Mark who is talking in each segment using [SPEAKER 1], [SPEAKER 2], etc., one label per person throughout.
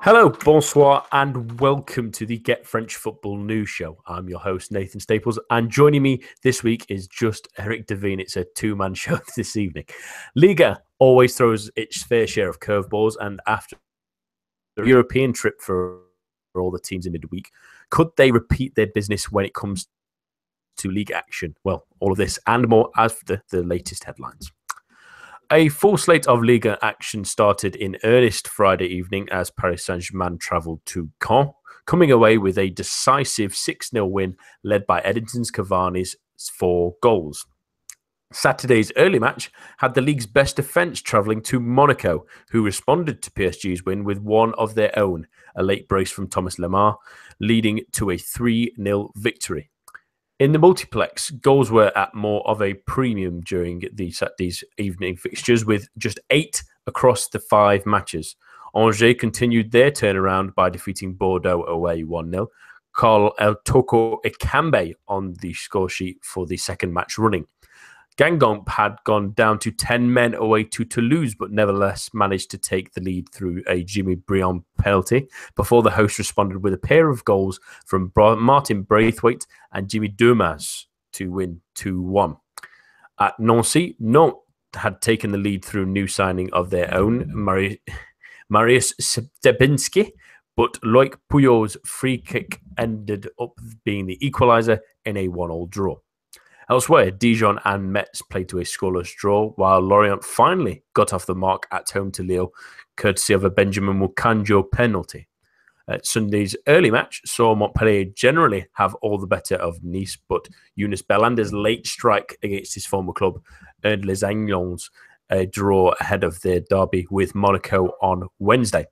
[SPEAKER 1] Hello, bonsoir, and welcome to the Get French Football News Show. I'm your host, Nathan Staples, and joining me this week is just Eric Devine. It's a two man show this evening. Liga always throws its fair share of curveballs, and after the European trip for, for all the teams in midweek, could they repeat their business when it comes to league action? Well, all of this and more after the latest headlines. A full slate of Liga action started in earnest Friday evening as Paris Saint Germain travelled to Caen, coming away with a decisive 6 0 win led by Edinson Cavani's four goals. Saturday's early match had the league's best defence travelling to Monaco, who responded to PSG's win with one of their own, a late brace from Thomas Lemar, leading to a 3 0 victory. In the multiplex, goals were at more of a premium during these, evening fixtures, with just eight across the five matches. Angers continued their turnaround by defeating Bordeaux away 1 0. Karl El Toko Ekambi on the score sheet for the second match running. Guingamp had gone down to 10 men away to Toulouse, but nevertheless managed to take the lead through a Jimmy Briand penalty before the host responded with a pair of goals from Martin Braithwaite and Jimmy Durmaz to win 2 1. At Nancy, Nantes had taken the lead through new signing of their own, Mari- Mariusz Stępiński, but Loic Puyo's free kick ended up being the equaliser in a one-all draw. Elsewhere, Dijon and Metz played to a scoreless draw, while Lorient finally got off the mark at home to Lille, courtesy of a Benjamin Moukandjo penalty. Sunday's early match saw Montpellier generally have all the better of Nice, but Younès Belhanda's late strike against his former club earned Les Aiglons a draw ahead of their derby with Monaco on Wednesday.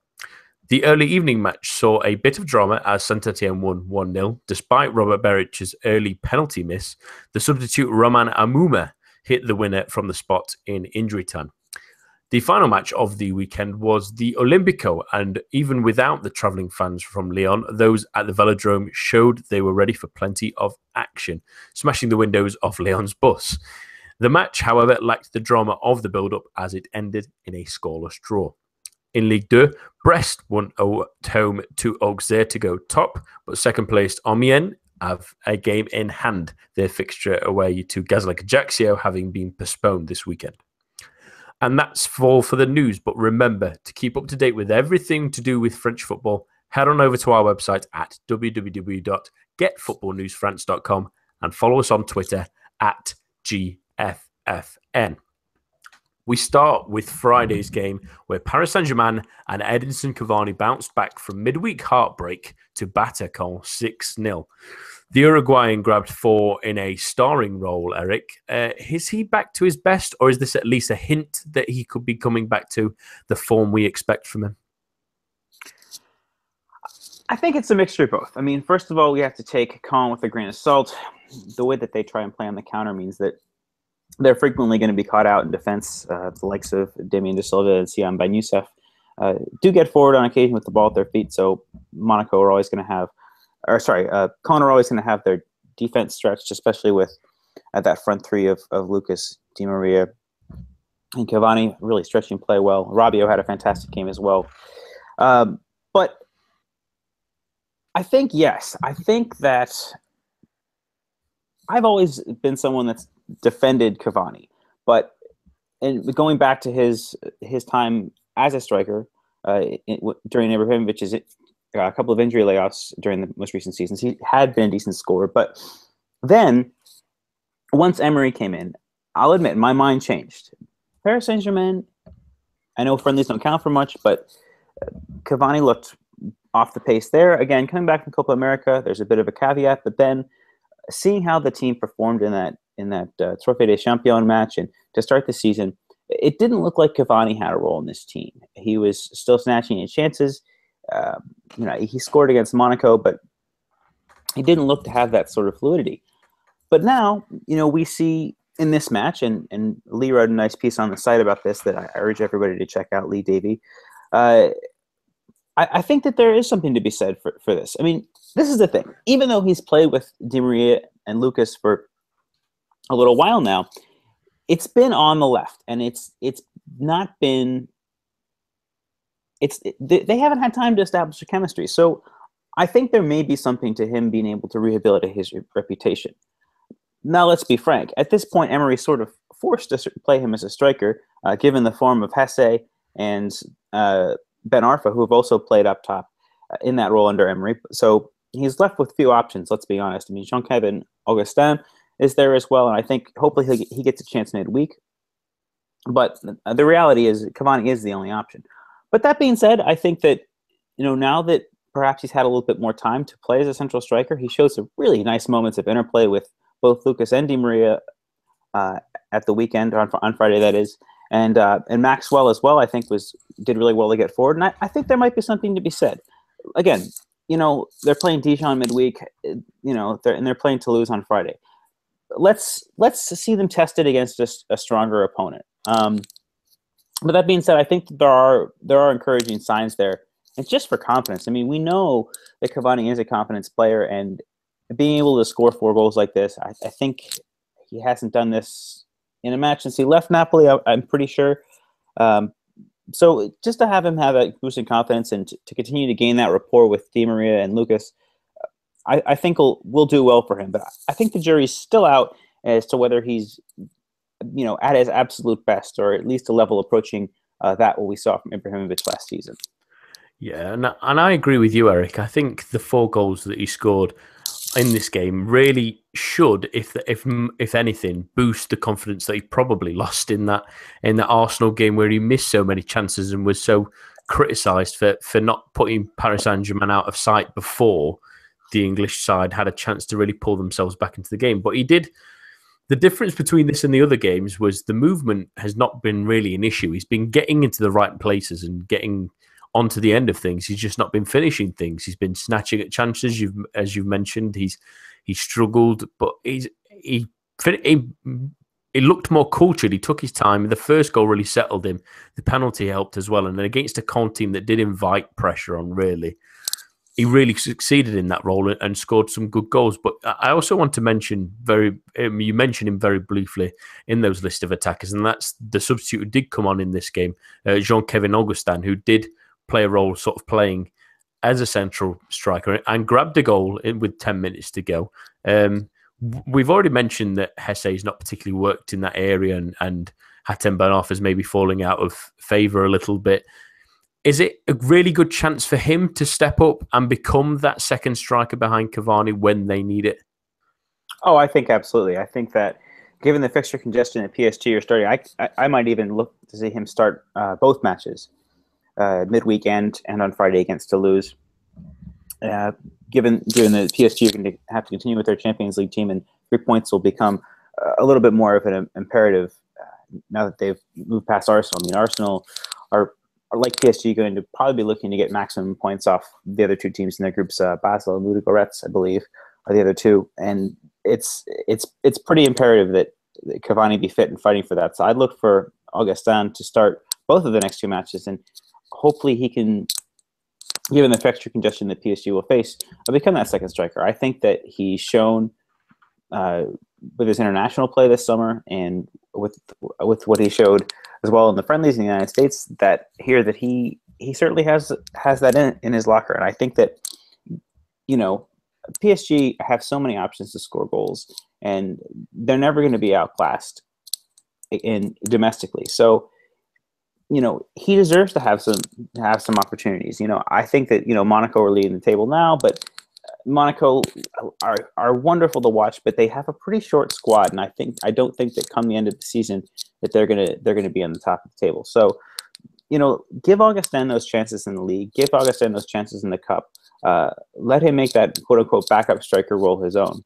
[SPEAKER 1] The early evening match saw a bit of drama as Saint Etienne won 1 0. Despite Robert Beric's early penalty miss, the substitute Romain Hamouma hit the winner from the spot in injury time. The final match of the weekend was the Olympico, and even without the travelling fans from Lyon, those at the velodrome showed they were ready for plenty of action, smashing the windows of Lyon's bus. The match, however, lacked the drama of the build up as it ended in a scoreless draw. In Ligue 2, Brest won at home to Auxerre to go top, but second placed Amiens have a game in hand, their fixture away to Gazélec Ajaccio having been postponed this weekend. And that's all for the news. But remember to keep up to date with everything to do with French football, head on over to our website at www.getfootballnewsfrance.com and follow us on Twitter at GFFN. We start with Friday's game where Paris Saint Germain and Edinson Cavani bounced back from midweek heartbreak to batter Caen 6 0. The Uruguayan grabbed four in a starring role, Eric. Uh, is he back to his best, or is this at least a hint that he could be coming back to the form we expect from him?
[SPEAKER 2] I think it's a mixture of both. I mean, first of all, we have to take Caen with a grain of salt. The way that they try and play on the counter means that they're frequently going to be caught out in defense. Uh, the likes of Damien Da Silva and Syam Ben Youssef uh, do get forward on occasion with the ball at their feet. So Monaco are always going to have, or sorry, uh, are always going to have their defense stretched, especially with at that front three of, of Lucas, Di Maria, and Cavani really stretching play well. Rabiot had a fantastic game as well. Um, but I think, yes, I think that I've always been someone that's defended Cavani, but and going back to his his time as a striker uh, in, during Ibrahimovic's uh, a couple of injury layoffs during the most recent seasons, he had been a decent scorer. But then once Emery came in, I'll admit my mind changed. Paris Saint Germain, I know friendlies don't count for much, but Cavani looked off the pace there. Again, coming back from Copa America, there's a bit of a caveat, but then seeing how the team performed in that in that uh, Trophée des Champions match and to start the season, it didn't look like Cavani had a role in this team. He was still snatching his chances. Uh, you know, he scored against Monaco, but he didn't look to have that sort of fluidity. But now, you know, we see in this match, and, and Lee wrote a nice piece on the site about this that I urge everybody to check out, Lee Davy. Uh, I, I, think that there is something to be said for, for this. I mean, this is the thing. Even though he's played with Di Maria and Lucas for a little while now, it's been on the left, and it's it's not been it's they haven't had time to establish a chemistry. So I think there may be something to him being able to rehabilitate his reputation. Now, let's be frank. At this point, Emery sort of forced to play him as a striker, uh, given the form of Jesé and uh, Ben Arfa, who have also played up top uh, in that role under Emery. So he's left with few options, let's be honest. I mean, Jean Kevin Augustin is there as well, and I think hopefully he, he gets a chance midweek. But the reality is, Cavani is the only option. But that being said, I think that you know now that perhaps he's had a little bit more time to play as a central striker, he shows some really nice moments of interplay with both Lucas and Di Maria uh, at the weekend on, on Friday. That is, and uh, and Maxwell as well. I think was did really well to get forward, and I, I think there might be something to be said. Again, you know they're playing Dijon midweek, you know, they're, and they're playing Toulouse on Friday. Let's let's see them tested against a, a stronger opponent. Um, but that being said, I think there are there are encouraging signs there. It's just for confidence. I mean, we know that Cavani is a confidence player, and being able to score four goals like this, I, I think he hasn't done this in a match since he left Napoli. I, am pretty sure. Um, so just to have him have a boost in confidence and to, to, continue to gain that rapport with Di Maria and Lucas, I, I think will will do well for him. But I think the jury's still out as to whether he's you know, at his absolute best, or at least a level approaching uh, that what we saw from Ibrahimovic last season.
[SPEAKER 1] Yeah, and and I agree with you, Eric. I think the four goals that he scored in this game really should, if if if anything, boost the confidence that he probably lost in that in that Arsenal game where he missed so many chances and was so criticised for for not putting Paris Saint Germain out of sight before the English side had a chance to really pull themselves back into the game. But he did the difference between this and the other games was the movement has not been really an issue. He's been getting into the right places and getting onto the end of things. He's just not been finishing things. He's been snatching at chances. You've, as you've mentioned, he's he struggled, but he's he he, he looked more cultured. He took his time. The first goal really settled him. The penalty helped as well. And then against a Caen team that did invite pressure on, really, he really succeeded in that role and scored some good goals. But I also want to mention very, um, you mentioned him very briefly in those list of attackers, and that's the substitute who did come on in this game, uh, Jean Kevin Augustin, who did play a role sort of playing as a central striker and grabbed a goal in, with 10 minutes to go. Um, we've already mentioned that Jesé has not particularly worked in that area and, and Hatem Ben is maybe falling out of favour a little bit is it a really good chance for him to step up and become that second striker behind Cavani when they need it?
[SPEAKER 2] Oh, I think absolutely. I think that given the fixture congestion at PSG are starting, I, I, might even look to see him start uh, both matches, uh, midweek and, and on Friday against Toulouse. Uh, given given that PSG are going to have to continue with their Champions League team, and three points will become a little bit more of an imperative uh, now that they've moved past Arsenal. I mean, Arsenal are are like PSG going to probably be looking to get maximum points off the other two teams in their groups. Uh, Basel and Ludogorets, I believe, are the other two, and it's it's it's pretty imperative that, Cavani be fit and fighting for that. So I'd look for Augustin to start both of the next two matches, and hopefully he can, given the fixture congestion that PSG will face, become that second striker. I think that he's shown. Uh, with his international play this summer and with with what he showed as well in the friendlies in the United States that here that he he certainly has has that in, in his locker. And I think that you know PSG have so many options to score goals and they're never going to be outclassed in domestically. So you know he deserves to have some have some opportunities. You know I think that you know Monaco are leading the table now but Monaco are are wonderful to watch, but they have a pretty short squad, and I think I don't think that come the end of the season that they're gonna they're gonna be on the top of the table. So, you know, give Augustin those chances in the league, give Augustin those chances in the cup. Uh, let him make that quote unquote backup striker role his own,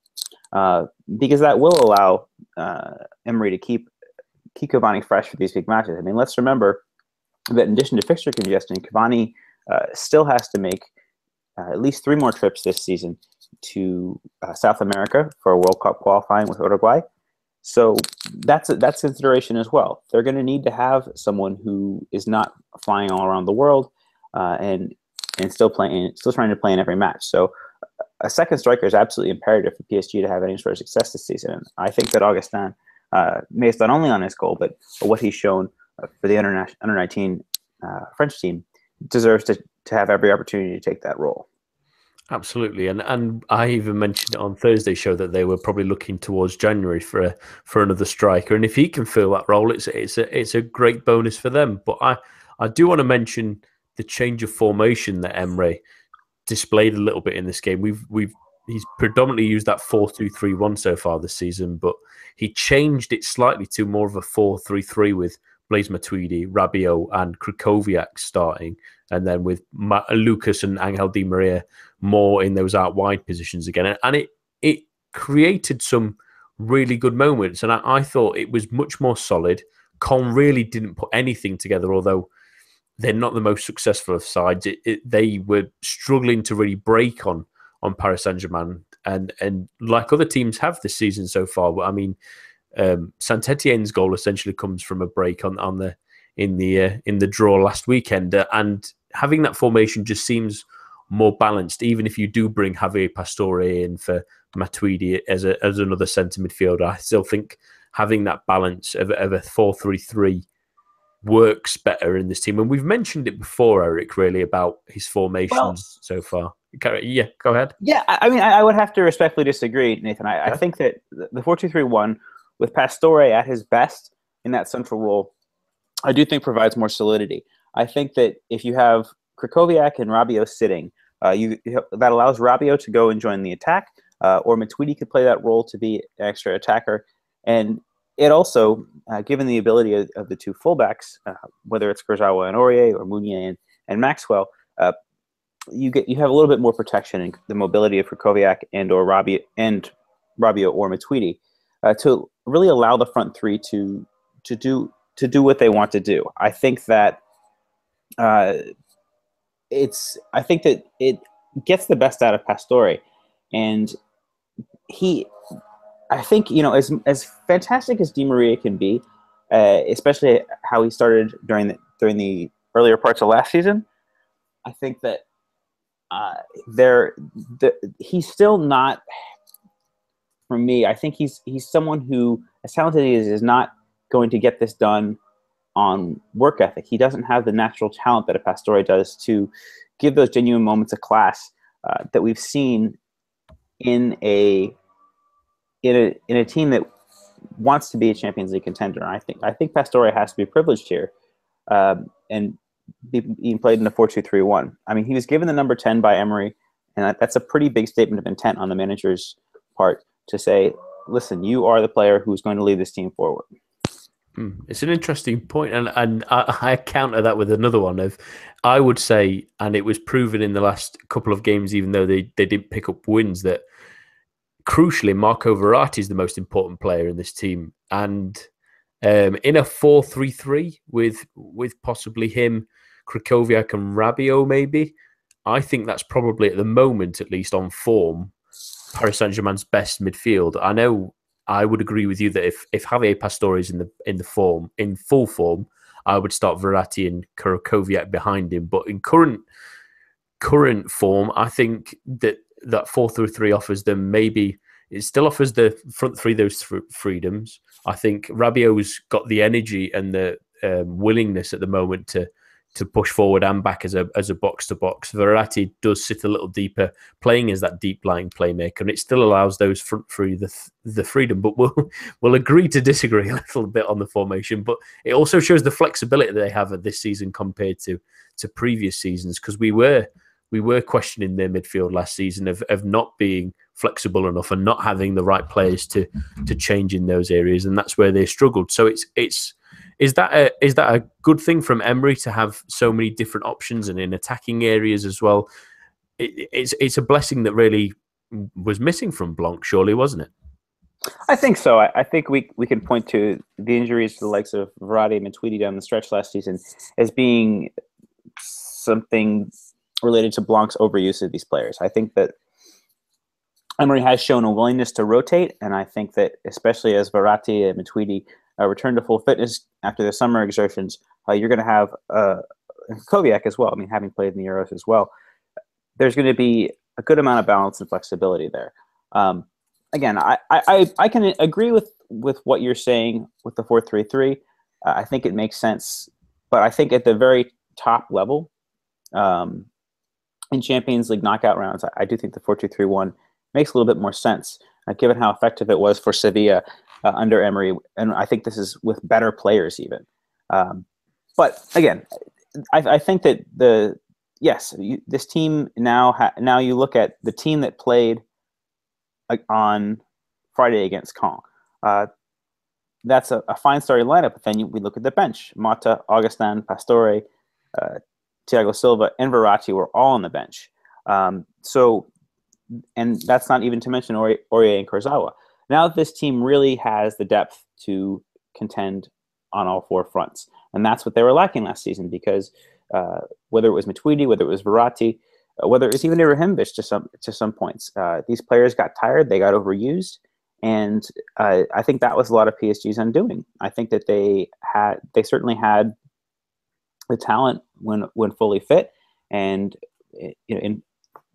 [SPEAKER 2] uh, because that will allow uh, Emery to keep keep Cavani fresh for these big matches. I mean, let's remember that in addition to fixture congestion, Cavani uh, still has to make uh, at least three more trips this season to uh, South America for a World Cup qualifying with Uruguay. So that's a, that's consideration as well. They're going to need to have someone who is not flying all around the world uh, and and still playing, still trying to play in every match. So a second striker is absolutely imperative for PSG to have any sort of success this season. And I think that Augustin, uh, based not only on his goal, but what he's shown uh, for the under, under 19 uh, French team, deserves to, to have every opportunity to take that role.
[SPEAKER 1] Absolutely, and and I even mentioned it on Thursday show that they were probably looking towards January for a, for another striker, and if he can fill that role, it's it's a it's a great bonus for them. But I I do want to mention the change of formation that Emery displayed a little bit in this game. We've we've he's predominantly used that four two three one so far this season, but he changed it slightly to more of a four three three with Blaise Matuidi, Rabiot, and Krychowiak starting, and then with Ma- Lucas and Angel Di Maria more in those out wide positions again. And it it created some really good moments, and I, I thought it was much more solid. Caen really didn't put anything together, although they're not the most successful of sides. It, it, they were struggling to really break on on Paris Saint Germain, and and like other teams have this season so far. But I mean, um, Saint Etienne's goal essentially comes from a break on on the in the uh, in the draw last weekend, uh, and having that formation just seems more balanced. Even if you do bring Javier Pastore in for Matuidi as a as another centre midfielder, I still think having that balance of, of a four three three works better in this team. And we've mentioned it before, Eric, really about his formations well, so far. Yeah, go ahead.
[SPEAKER 2] Yeah, I mean, I would have to respectfully disagree, Nathan. I, I think that the four two three one with Pastore at his best in that central role, I do think provides more solidity. I think that if you have Krychowiak and Rabiot sitting, uh, you that allows Rabiot to go and join the attack, uh, or Matuidi could play that role to be an extra attacker. And it also, uh, given the ability of, of the two fullbacks, uh, whether it's Kurzawa and Aurier or Meunier and, and Maxwell, uh, you get you have a little bit more protection in the mobility of Krychowiak and or Rabiot and Rabiot or Matuidi uh, to really allow the front three to to do to do what they want to do. I think that uh, it's I think that it gets the best out of Pastore, and he, I think you know as as fantastic as Di Maria can be, uh, especially how he started during the during the earlier parts of last season. I think that uh, there the, he's still not for me. I think he's he's someone who, as talented as he is, is not going to get this done on work ethic. He doesn't have the natural talent that a Pastore does to give those genuine moments of class uh, that we've seen in a in a in a team that wants to be a Champions League contender. I think I think Pastore has to be privileged here, um, and being played in a four-two-three-one. I mean, he was given the number ten by Emery, and that's a pretty big statement of intent on the manager's part to say, "Listen, you are the player who's going to lead this team forward."
[SPEAKER 1] Hmm, it's an interesting point, and and I, I, counter that with another one of, I would say, and it was proven in the last couple of games, even though they they didn't pick up wins, that crucially Marco Verratti is the most important player in this team, and um, in a four-three-three with with possibly him, Krychowiak and Rabiot, maybe. I think that's probably at the moment, at least on form, Paris Saint Germain's best midfield. I know I would agree with you that if if Javier Pastore is in the in the form in full form, I would start Verratti and Krychowiak behind him. But in current current form, I think that that four through three offers them maybe it still offers the front three those th- freedoms. I think Rabiot's got the energy and the um, willingness at the moment to to push forward and back as a as a box to box. Verratti does sit a little deeper, playing as that deep lying playmaker, and it still allows those front three the the freedom. But we'll we'll agree to disagree a little bit on the formation. But it also shows the flexibility they have at this season compared to to previous seasons because we were we were questioning their midfield last season of, of not being flexible enough and not having the right players to to change in those areas, and that's where they struggled. So it's it's is that a is that a good thing from Emery to have so many different options and in attacking areas as well? It, it's it's a blessing that really was missing from Blanc, surely, wasn't it?
[SPEAKER 2] I think so. I, I, think we we can point to the injuries to the likes of Verratti and Matuidi down the stretch last season as being something related to Blanc's overuse of these players. I think that Emery has shown a willingness to rotate, and I think that especially as Verratti and Matuidi uh, return to full fitness after the summer exertions, uh, you're going to have uh, Koviak as well. I mean, having played in the Euros as well, there's going to be a good amount of balance and flexibility there. Um, again, I, I, I can agree with, with what you're saying with the 4 3 3. Uh, I think it makes sense. But I think at the very top level, um, in Champions League knockout rounds, I, I do think the 4 2 3 1 makes a little bit more sense, uh, given how effective it was for Sevilla uh, under Emery. And I think this is with better players, even. Um, but again, I, I, think that the yes, you, this team now ha- now you look at the team that played on Friday against Caen. Uh, that's a, a, fine starting lineup. But then you, we look at the bench: Mata, Augustin, Pastore, uh, Thiago Silva, and Verratti were all on the bench. Um, so, and that's not even to mention Aurier and Kurzawa. Now this team really has the depth to contend on all four fronts, and that's what they were lacking last season because uh, whether it was Matuidi, whether it was Verratti, uh, whether it was even Ibrahimovic to some to some points, uh, these players got tired, they got overused, and I think that was a lot of PSG's undoing. I think that they had they certainly had the talent when when fully fit, and you know, in,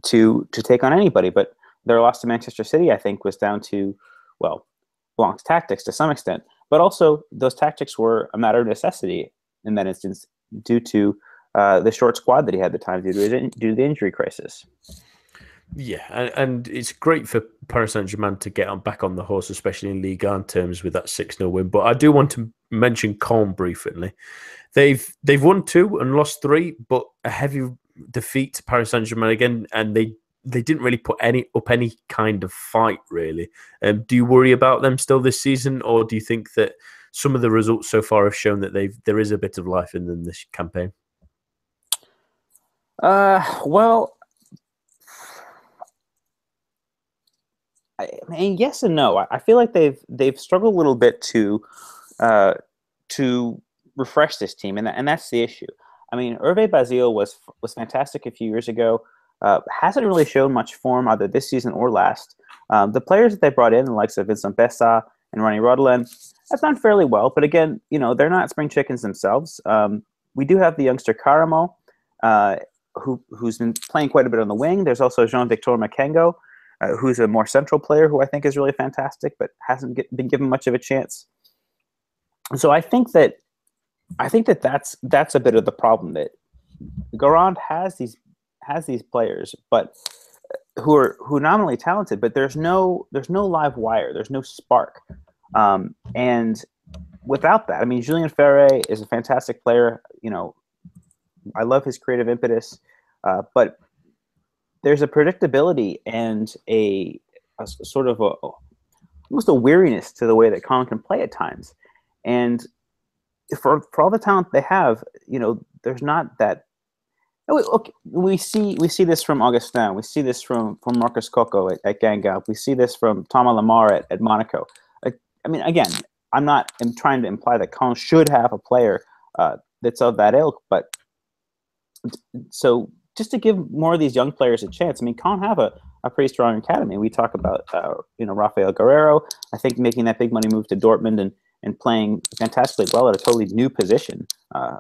[SPEAKER 2] to to take on anybody. But their loss to Manchester City, I think, was down to well, Blanc's tactics to some extent, but also those tactics were a matter of necessity in that instance due to uh, the short squad that he had at the time due to, due to the injury crisis.
[SPEAKER 1] Yeah, and, and it's great for Paris Saint Germain to get on back on the horse, especially in Ligue 1 terms with that 6 0 win. But I do want to mention Caen briefly. They've they've won two and lost three, but a heavy defeat to Paris Saint Germain again, and they they didn't really put any up any kind of fight really. Um, do you worry about them still this season, or do you think that some of the results so far have shown that they've there is a bit of life in them this campaign?
[SPEAKER 2] Uh, well, I mean, yes and no. I feel like they've they've struggled a little bit to uh, to refresh this team, and and that's the issue. I mean, Hervé Bazile was was fantastic a few years ago. Uh, hasn't really shown much form either this season or last. Um, the players that they brought in, the likes of Vincent Bessat and Ronny Rodelin, have done fairly well. But again, you know, they're not spring chickens themselves. Um, we do have the youngster Karamoh, uh, who who's been playing quite a bit on the wing. There's also Jean Victor Makengo, uh, who's a more central player who I think is really fantastic, but hasn't get, been given much of a chance. So I think that I think that that's that's a bit of the problem that Garande has these has these players, but uh, who are who nominally talented, but there's no there's no live wire, there's no spark, um, and without that, I mean, Julien Féret is a fantastic player. You know, I love his creative impetus, uh, but there's a predictability and a, a sort of a almost a weariness to the way that Caen can play at times, and for for all the talent they have, you know, there's not that. Okay, we see we see this from Augustin. We see this from from Marcus Coco at, at Guingamp. We see this from Thomas Lemar at, at Monaco. I, I mean, again, I'm not I'm trying to imply that Caen should have a player uh, that's of that ilk, but so just to give more of these young players a chance. I mean, Caen have a, a pretty strong academy. We talk about uh, you know Raphaël Guerreiro. I think making that big money move to Dortmund and and playing fantastically well at a totally new position uh,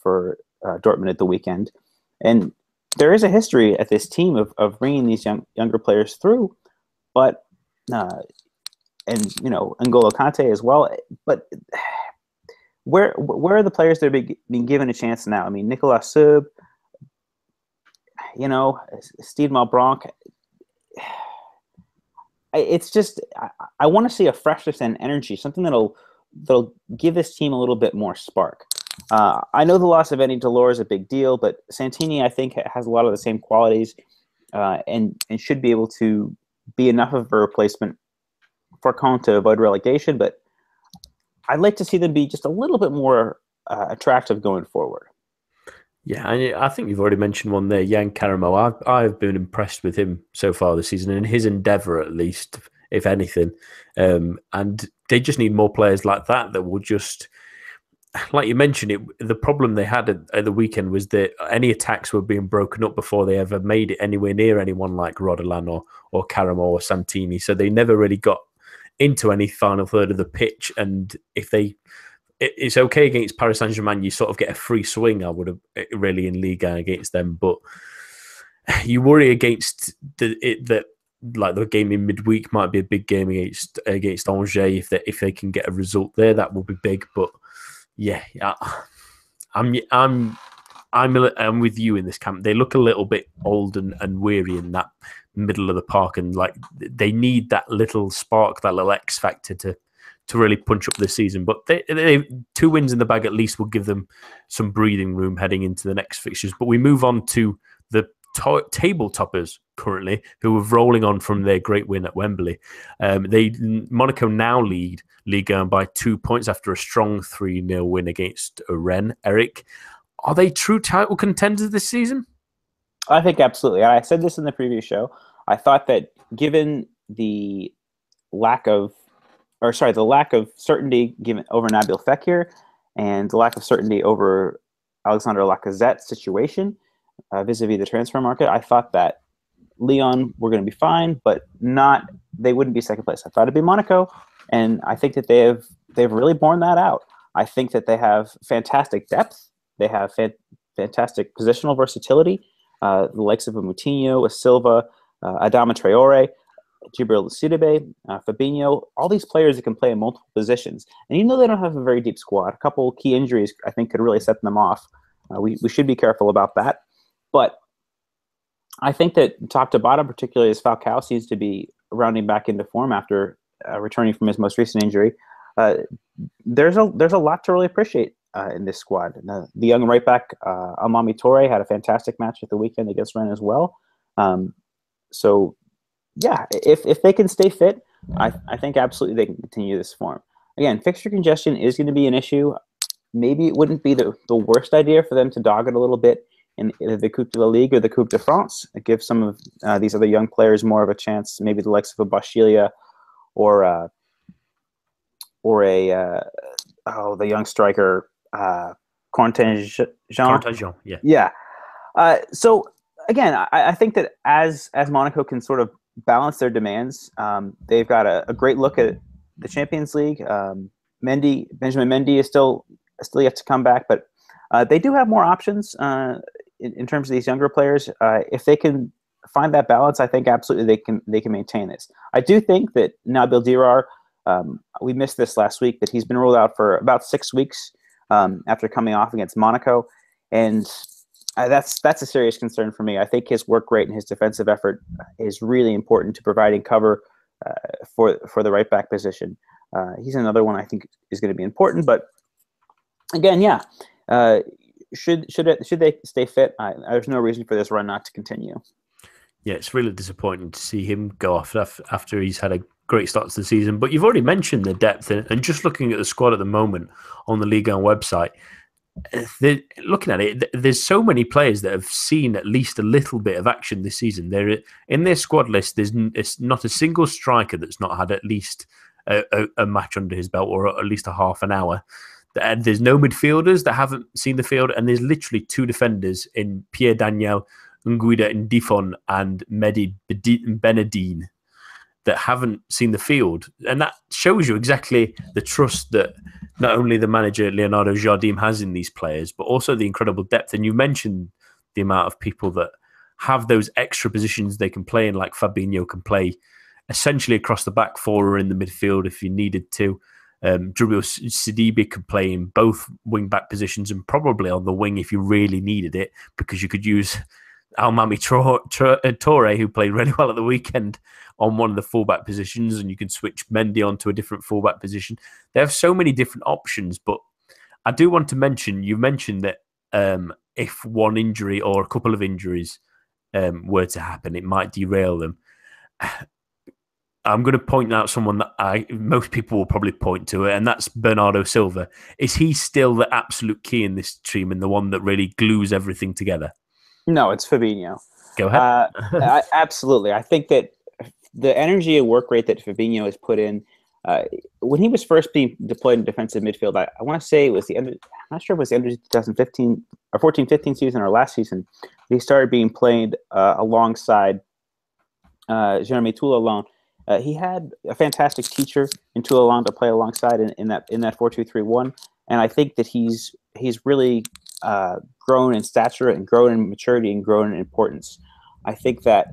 [SPEAKER 2] for uh, Dortmund at the weekend. And there is a history at this team of, of bringing these young, younger players through, but uh, and you know N'Golo Kante as well. But where where are the players that are being given a chance now? I mean, Nicolas Seube, you know, Steed Malbranque it's just I, I want to see a freshness and energy, something that'll that'll give this team a little bit more spark. Uh, I know the loss of Andy Delort is a big deal, but Santini I think has a lot of the same qualities uh, and and should be able to be enough of a replacement for Caen to avoid relegation. But I'd like to see them be just a little bit more uh, attractive going forward.
[SPEAKER 1] Yeah, I think you've already mentioned one there, Yann Karamoh. I've I've been impressed with him so far this season, in his endeavour at least, if anything. Um, and they just need more players like that that will just, like you mentioned, it. The problem they had at, at, the weekend was that any attacks were being broken up before they ever made it anywhere near anyone like Rodelin or or Karamoh or Santini. So they never really got into any final third of the pitch. And if they it's okay against Paris Saint Germain. You sort of get a free swing. I would have eh, really in Liga against them, but you worry against the it, that like the game in midweek might be a big game against against Angers if they if they can get a result there that will be big. But yeah, yeah, I'm I'm I'm I'm with you in this camp. They look a little bit old and, and weary in that middle of the park, and like they need that little spark, that little X factor to to really punch up this season. But they, they two wins in the bag at least will give them some breathing room heading into the next fixtures. But we move on to the to- table toppers currently, who are rolling on from their great win at Wembley. Um, they Monaco now lead Ligue 1 by two points after a strong 3 0 win against Rennes. Eric, are they true title contenders this season?
[SPEAKER 2] I think absolutely. I said this in the previous show. I thought that given the lack of, or sorry, the lack of certainty given over Nabil Fekir and the lack of certainty over Alexander Lacazette's situation uh, vis-a-vis the transfer market, I thought that Lyon were going to be fine, but not they wouldn't be second place. I thought it'd be Monaco, and I think that they have they've really borne that out. I think that they have fantastic depth. They have fan- fantastic positional versatility. Uh, the likes of a Moutinho, a Silva, uh, Adama Traore, Djibril Sidibe, uh, Fabinho, all these players that can play in multiple positions. And even though they don't have a very deep squad, a couple key injuries I think could really set them off. Uh, we, we should be careful about that. But I think that top to bottom, particularly as Falcao seems to be rounding back into form after uh, returning from his most recent injury, uh, there's a there's a lot to really appreciate uh, in this squad. The, the, young right back uh, Almamy Toure had a fantastic match at the weekend against Rennes as well. Um, so, yeah, if if they can stay fit, I I think absolutely they can continue this form. Again, fixture congestion is going to be an issue. Maybe it wouldn't be the, the worst idea for them to dog it a little bit in either the Coupe de la Ligue or the Coupe de France. It gives some of uh, these other young players more of a chance, maybe the likes of a Boschilia or uh, or a uh, oh the young striker uh, Contingent.
[SPEAKER 1] Contingent, yeah,
[SPEAKER 2] yeah. Uh, so again, I, I, think that as as Monaco can sort of balance their demands, um, they've got a, a, great look at the Champions League. Um, Mendy, Benjamin Mendy is still still yet to come back, but uh, they do have more options. Uh, in, in, terms of these younger players, uh, if they can find that balance, I think absolutely they can they can maintain this. I do think that Nabil Dirar, um, we missed this last week, that he's been ruled out for about six weeks um, after coming off against Monaco, and uh, that's that's a serious concern for me. I think his work rate and his defensive effort is really important to providing cover uh, for for the right back position. Uh, he's another one I think is going to be important, but again, yeah. Should should it, should they stay fit? I, there's no reason for this run not to continue.
[SPEAKER 1] Yeah, it's really disappointing to see him go off after he's had a great start to the season. But you've already mentioned the depth, and just looking at the squad at the moment on the Ligue 1 website, looking at it, there's so many players that have seen at least a little bit of action this season. They're in their squad list. There's not a single striker that's not had at least a, a, a match under his belt or at least a half an hour. And there's no midfielders that haven't seen the field, and there's literally two defenders in Pierre Daniel, Nguida Ndifon, and Mehdi Benedine that haven't seen the field. And that shows you exactly the trust that not only the manager Leonardo Jardim has in these players, but also the incredible depth. And you mentioned the amount of people that have those extra positions they can play in, like Fabinho can play essentially across the back four or in the midfield if you needed to. Um, Djibril Sidibe could play in both wing back positions and probably on the wing if you really needed it, because you could use Almamy Toure, who played really well at the weekend, on one of the fullback positions, and you can switch Mendy onto a different fullback position. They have so many different options, but I do want to mention you mentioned that um, if one injury or a couple of injuries um, were to happen, it might derail them. I'm going to point out someone that I most people will probably point to it, and that's Bernardo Silva. Is he still the absolute key in this team and the one that really glues everything together?
[SPEAKER 2] No, it's Fabinho.
[SPEAKER 1] Go ahead.
[SPEAKER 2] Uh, I, absolutely, I think that the energy and work rate that Fabinho has put in uh, when he was first being deployed in defensive midfield, I, I want to say it was the end. Of, I'm not sure if it was the end of 2015 or 14, 15 season or last season. He started being played uh, alongside uh, Jeremy Toulalan uh, he had a fantastic teacher in Toulalan to play alongside in, in that in that four two three one, and I think that he's he's really uh, grown in stature and grown in maturity and grown in importance. I think that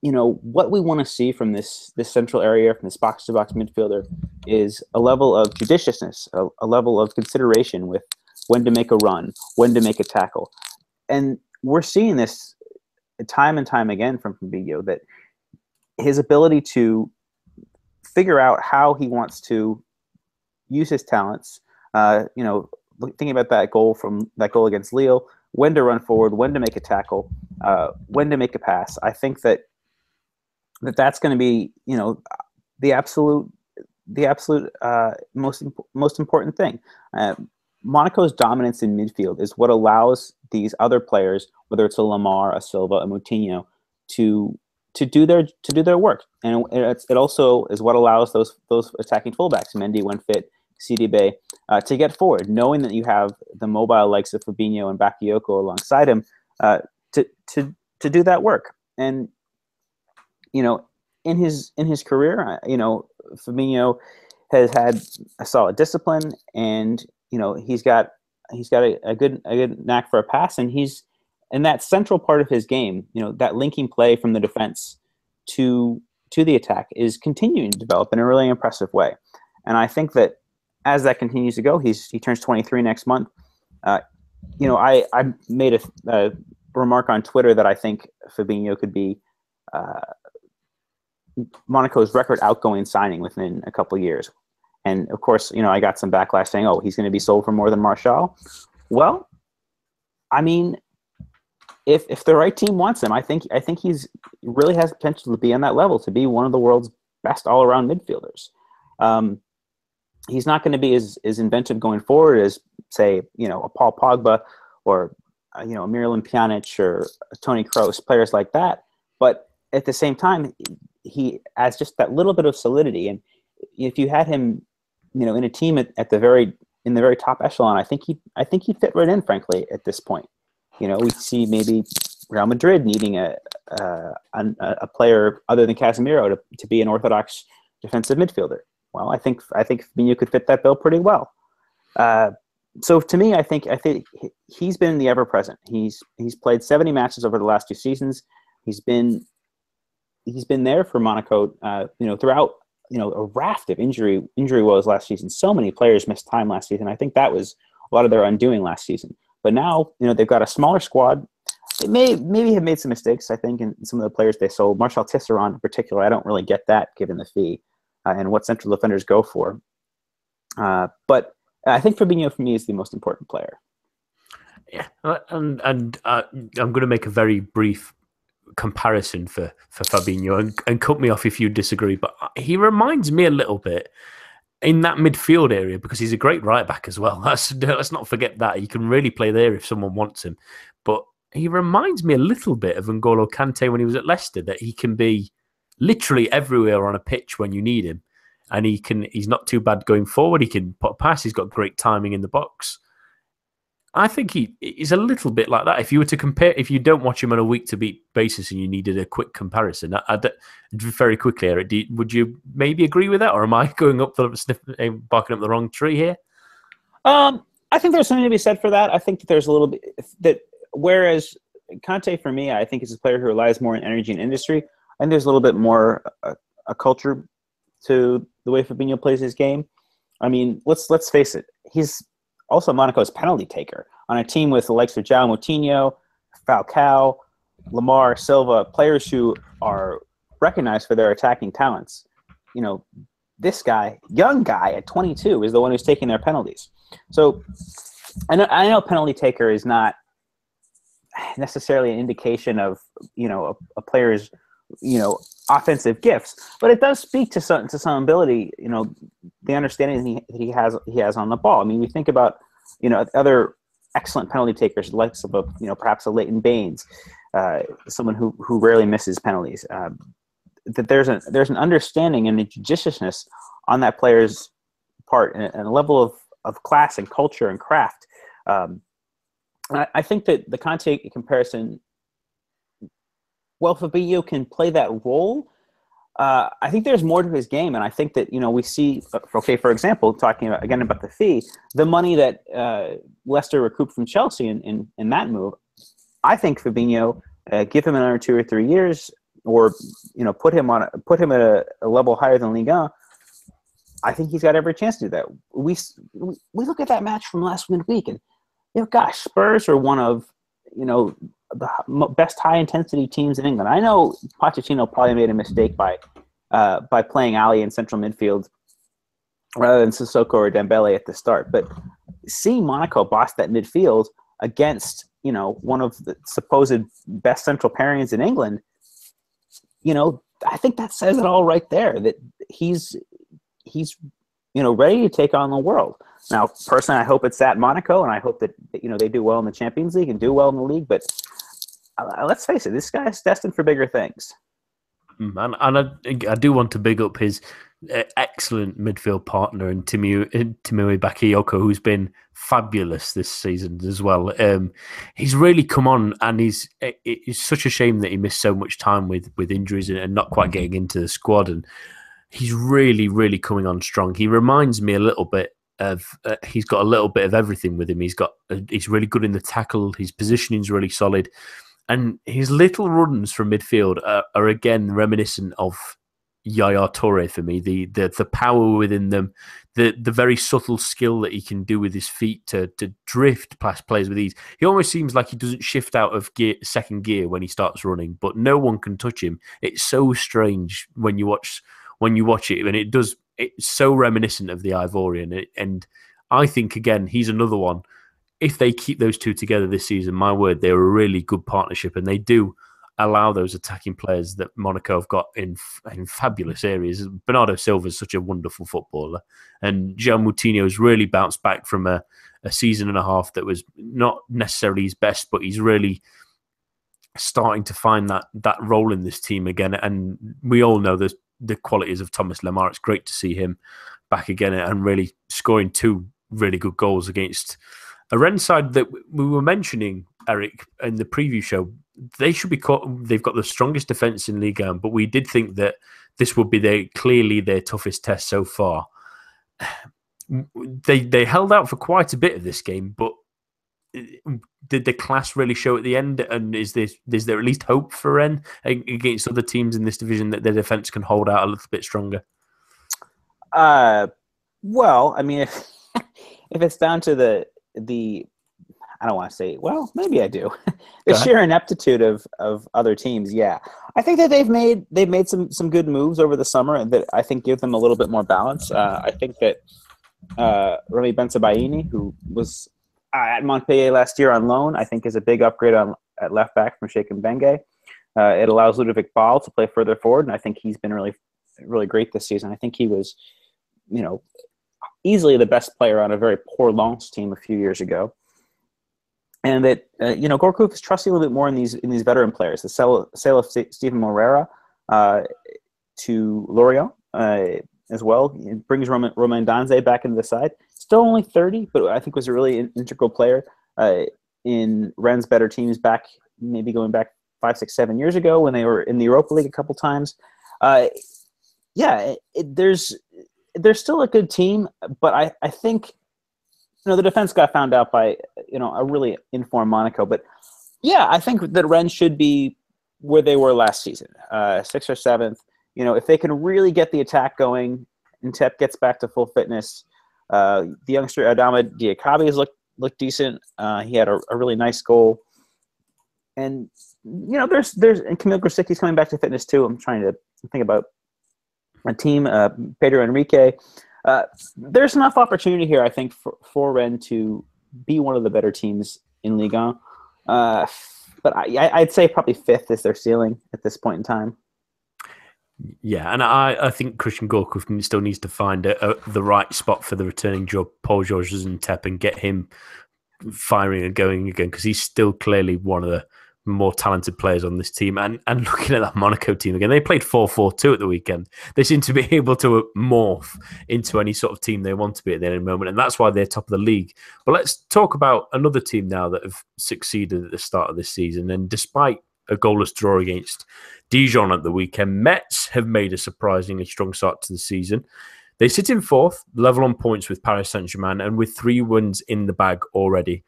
[SPEAKER 2] you know what we want to see from this this central area from this box to box midfielder is a level of judiciousness, a, a level of consideration with when to make a run, when to make a tackle. And we're seeing this time and time again from Fabinho that his ability to figure out how he wants to use his talents. Uh, you know, thinking about that goal from that goal against Lille, when to run forward, when to make a tackle, uh, when to make a pass. I think that that that's going to be you know the absolute the absolute uh, most most important thing. Uh, Monaco's dominance in midfield is what allows these other players, whether it's a Lemar, a Silva, a Moutinho, to to do their to do their work, and it also is what allows those those attacking fullbacks, Mendy when fit, Sidibe, uh, to get forward, knowing that you have the mobile likes of Fabinho and Bakayoko alongside him uh, to to to do that work. And you know, in his in his career, uh, you know, Fabinho has had a solid discipline, and you know he's got he's got a, a good a good knack for a pass, and he's and that central part of his game, you know, that linking play from the defense to to the attack is continuing to develop in a really impressive way. And I think that as that continues to go, he's he turns 23 next month. Uh, you know, I I made a, a, remark on Twitter that I think Fabinho could be uh, Monaco's record outgoing signing within a couple years. And of course, you know, I got some backlash saying, "Oh, he's going to be sold for more than Martial." Well, I mean, if if the right team wants him, I think I think he's really has potential to be on that level to be one of the world's best all around midfielders. Um, he's not going to be as, as inventive going forward as say you know a Paul Pogba or uh, you know a Miralem Pjanic or Tony Kroos, players like that. But at the same time, he adds just that little bit of solidity. And if you had him, you know, in a team at, at the very in the very top echelon, I think he I think he'd fit right in. Frankly, at this point, you know, we see maybe Real Madrid needing a a, a player other than Casemiro to, to be an orthodox defensive midfielder. Well, I think I think Fabinho could fit that bill pretty well. Uh, so to me, I think I think he's been the ever present. He's he's played 70 matches over the last two seasons. He's been he's been there for Monaco. Uh, you know, throughout you know a raft of injury injury woes last season. So many players missed time last season. I think that was a lot of their undoing last season. But now you know they've got a smaller squad. They may maybe have made some mistakes. I think in some of the players they sold. Marcel Tisserand in particular. I don't really get that given the fee uh, and what central defenders go for. Uh, but I think Fabinho for me is the most important player.
[SPEAKER 1] Yeah, uh, and and uh, I'm going to make a very brief comparison for for Fabinho and, and cut me off if you disagree, but he reminds me a little bit in that midfield area because he's a great right back as well. Let's, let's not forget that he can really play there if someone wants him. But he reminds me a little bit of N'Golo Kante when he was at Leicester, that he can be literally everywhere on a pitch when you need him, and he can. He's not too bad going forward. He can put a pass. He's got great timing in the box. I think he is a little bit like that. If you were to compare, if you don't watch him on a week to week basis and you needed a quick comparison, I, I, very quickly, Eric, you, would you maybe agree with that, or am I going up the sniff, eh, barking up the wrong tree here?
[SPEAKER 2] Um, I think there's something to be said for that. I think that there's a little bit that whereas Kante, for me, I think is a player who relies more on energy and industry. And there's a little bit more a, a culture to the way Fabinho plays his game. I mean, let's let's face it, he's also Monaco's penalty taker on a team with the likes of João Moutinho, Falcao, Lemar Silva, players who are recognized for their attacking talents. You know, this guy, young guy at 22, is the one who's taking their penalties. So I know, I know penalty taker is not necessarily an indication of you know a, a player's you know offensive gifts, but it does speak to some to some ability. You know, the understanding he he has he has on the ball. I mean, we think about you know other excellent penalty takers, like of a you know perhaps a Leighton Baines, uh, someone who who rarely misses penalties. Uh, that there's a there's an understanding and a judiciousness on that player's part and, and a level of of class and culture and craft. Um, I, I think that the Kante comparison well, Fabinho can play that role, uh, I think there's more to his game, and I think that you know we see. Okay, for example, talking about, again about the fee, the money that uh, Leicester recouped from Chelsea in, in, in that move. I think Fabinho, uh, give him another two or three years, or you know, put him on a, put him at a, a level higher than Liga. I think he's got every chance to do that. We we look at that match from last midweek, and you know, gosh, Spurs are one of you know the best high intensity teams in England. I know Pochettino probably made a mistake by uh, by playing Alli in central midfield rather than Sissoko or Dembele at the start, but seeing Monaco boss that midfield against you know one of the supposed best central pairings in England, you know, I think that says it all right there. That he's he's you know ready to take on the world. Now, personally, I hope it's at Monaco, and I hope that you know they do well in the Champions League and do well in the league. But uh, let's face it, this guy is destined for bigger things.
[SPEAKER 1] Mm, and, and I, I do want to big up his uh, excellent midfield partner in Tiémoué Tiémoué Bakayoko, who's been fabulous this season as well. Um, he's really come on, and he's it, it's such a shame that he missed so much time with with injuries and, and not quite getting into the squad. And he's really, really coming on strong. He reminds me a little bit of uh, he's got a little bit of everything with him. He's got uh, he's really good in the tackle. His positioning's really solid, and his little runs from midfield are, are again reminiscent of Yaya Toure for me. The the the power within them, the the very subtle skill that he can do with his feet to to drift past players with ease. He almost seems like he doesn't shift out of gear, second gear when he starts running, but no one can touch him. It's so strange when you watch when you watch it, and it does. It's so reminiscent of the Ivorian, and I think again he's another one. If they keep those two together this season, my word, they're a really good partnership, and they do allow those attacking players that Monaco have got in in fabulous areas. Bernardo Silva is such a wonderful footballer, and Moutinho has really bounced back from a, a season and a half that was not necessarily his best, but he's really starting to find that that role in this team again. And we all know there's the qualities of Thomas Lemar. It's great to see him back again and really scoring two really good goals against a Rennes side that we were mentioning, Eric, in the preview show. They should be caught, they've got the strongest defense in Ligue 1, but we did think that this would be their clearly their toughest test so far. They they held out for quite a bit of this game, but did the class really show at the end? And is this is there at least hope for Rennes against other teams in this division that their defense can hold out a little bit stronger?
[SPEAKER 2] Uh, well, I mean, if if it's down to the the I don't want to say, well, maybe I do. the sheer ineptitude of, of other teams, yeah. I think that they've made they've made some some good moves over the summer that I think give them a little bit more balance. Uh, I think that uh, Remy Bensebaini, who was at Montpellier last year on loan, I think is a big upgrade on at left back from Cheikh M'Bengue. Uh, it allows Ludovic Baal to play further forward, and I think he's been really, really great this season. I think he was, you know, easily the best player on a very poor Lens team a few years ago. And that uh, you know, Gourcuff is trusting a little bit more in these in these veteran players. The sale, sale of Steven Moreira uh, to Lorient uh, as well it brings Romain, Romain Danze back into the side still only 30, but I think was a really integral player uh, in Rennes' better teams back, maybe going back five, six, seven years ago when they were in the Europa League a couple times. Uh, yeah, it, there's there's still a good team, but I, I think you know the defense got found out by you know a really informed Monaco. But yeah, I think that Rennes should be where they were last season, uh, sixth or seventh. You know, if they can really get the attack going, and Ntep gets back to full fitness, uh, the youngster Adama Diakhaby has looked looked decent. Uh, he had a, a, really nice goal, and you know, there's there's and Kamil Grosicki's coming back to fitness too. I'm trying to think about my team. Uh, Pedro Henrique. Uh, there's enough opportunity here, I think, for, for Rennes to be one of the better teams in Ligue 1. Uh, but I, I'd say probably fifth is their ceiling at this point in time.
[SPEAKER 1] Yeah, and I, I think Christian Gourcuff still needs to find a, a, the right spot for the returning job, Paul Georges Ntep, and get him firing and going again because he's still clearly one of the more talented players on this team. And and looking at that Monaco team again, they played 4 4 2 at the weekend. They seem to be able to morph into any sort of team they want to be at any moment. And that's why they're top of the league. But let's talk about another team now that have succeeded at the start of this season. And despite a goalless draw against Dijon at the weekend. Metz have made a surprisingly strong start to the season. They sit in fourth, level on points with Paris Saint Germain, and with three wins in the bag already.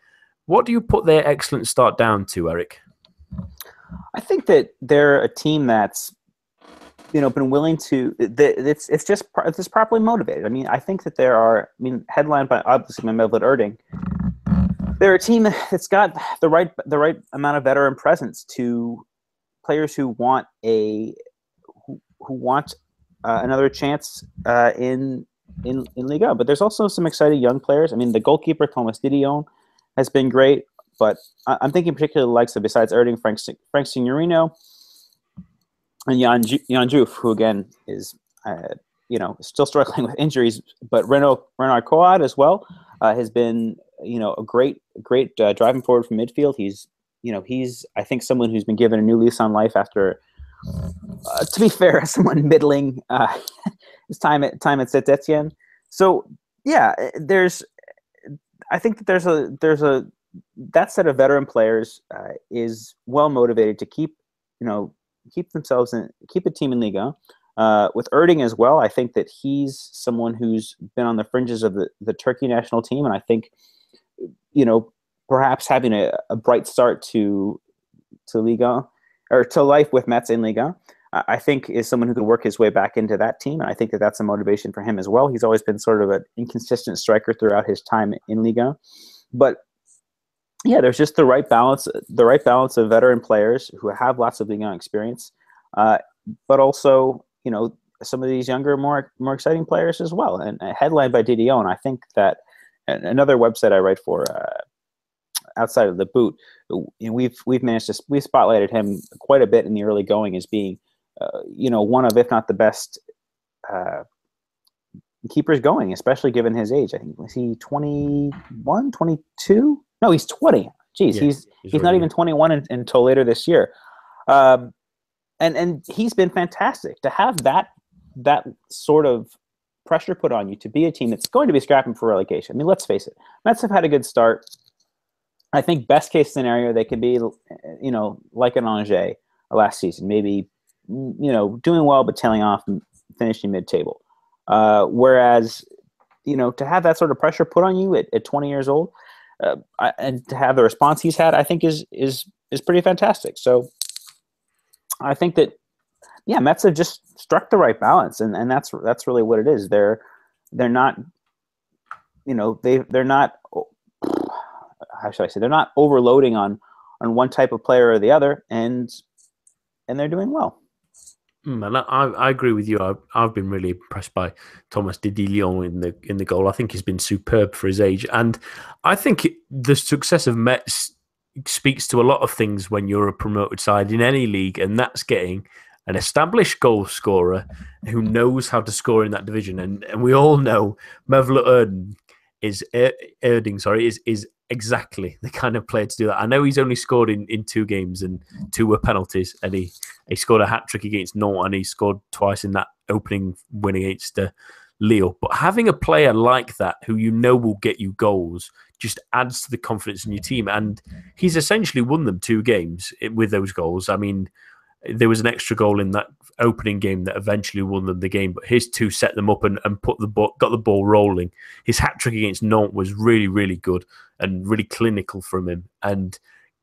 [SPEAKER 1] What do you put their excellent start down to, Eric?
[SPEAKER 2] I think that they're a team that's you know been willing to it's it's just it's just properly motivated. I mean, I think that there are I mean headlined by obviously by Mevlut Erding, they're a team that's got the right the right amount of veteran presence to players who want a who, who want uh, another chance uh, in in in Liga. But there's also some exciting young players. I mean, the goalkeeper Thomas Didillon has been great, but I, am thinking particularly the likes of besides Erding, Frank Frank Signorino and Jan Yann Jouffre, who again is uh, you know still struggling with injuries, but Renaud Renard Coad as well uh, has been you know a great great uh, driving forward from midfield. He's you know he's I think someone who's been given a new lease on life after. Uh, to be fair, someone middling uh, his time at time at Saint Etienne. So yeah, there's I think that there's a there's a that set of veteran players uh, is well motivated to keep you know keep themselves in keep the team in Liga. Uh, with Erding as well, I think that he's someone who's been on the fringes of the, the Turkey national team, and I think, you know, perhaps having a, a bright start to to Liga or to life with Metz in Liga, I think is someone who could work his way back into that team, and I think that that's a motivation for him as well. He's always been sort of an inconsistent striker throughout his time in Liga, but yeah, there's just the right balance, the right balance of veteran players who have lots of Liga experience, uh, but also you know some of these younger, more more exciting players as well. And uh, headlined by Didillon, I think that another website I write for uh, outside of the boot, we've we've managed to we spotlighted him quite a bit in the early going as being, uh, you know, one of if not the best uh, keepers going, especially given his age. I think was he 21, 22? No, he's 20. Jeez, yeah, he's he's, he's not even 21 until later this year. Um, and and he's been fantastic to have that that sort of pressure put on you to be a team that's going to be scrapping for relegation. I mean, let's face it, Metz have had a good start. I think best case scenario they could be, you know, like an Angers last season, maybe you know doing well but tailing off and finishing mid-table. Uh, whereas, you know, to have that sort of pressure put on you at, at 20 years old, uh, and to have the response he's had, I think is is is pretty fantastic. So I think that yeah, Metz have just struck the right balance, and, and that's that's really what it is. They're they're not, you know, they they're not. How should I say? They're not overloading on on one type of player or the other, and and they're doing well.
[SPEAKER 1] Mm, and I, I agree with you. I've, I've been really impressed by Thomas Didillon in the in the goal. I think he's been superb for his age, and I think the success of Metz speaks to a lot of things when you're a promoted side in any league, and that's getting an established goal scorer who knows how to score in that division. And, and we all know Mevlut Erding is Erding, sorry, is is exactly the kind of player to do that. I know he's only scored in, in two games and two were penalties, and he, he scored a hat trick against Nantes and he scored twice in that opening win against uh, Lille. But having a player like that who you know will get you goals just adds to the confidence in your team. And he's essentially won them two games with those goals. I mean, there was an extra goal in that opening game that eventually won them the game, but his two set them up and, and put the ball, got the ball rolling. His hat trick against Nantes was really, really good and really clinical from him. And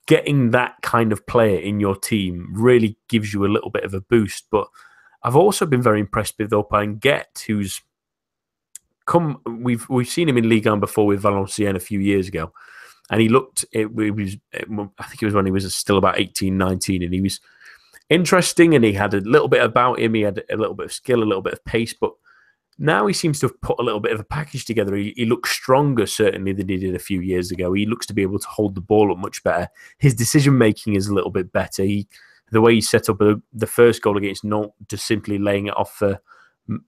[SPEAKER 1] getting that kind of player in your team really gives you a little bit of a boost. But I've also been very impressed with Opa Nguette, who's come we've we've seen him in Ligue 1 before with Valenciennes a few years ago, and he looked. It, it was I think it was when he was still about 18, 19, and he was interesting, and he had a little bit about him. He had a little bit of skill, a little bit of pace, but now he seems to have put a little bit of a package together. He, he, looks stronger, certainly, than he did a few years ago. He looks to be able to hold the ball up much better. His decision making is a little bit better. He, the way he set up the first goal against Nantes, just simply laying it off for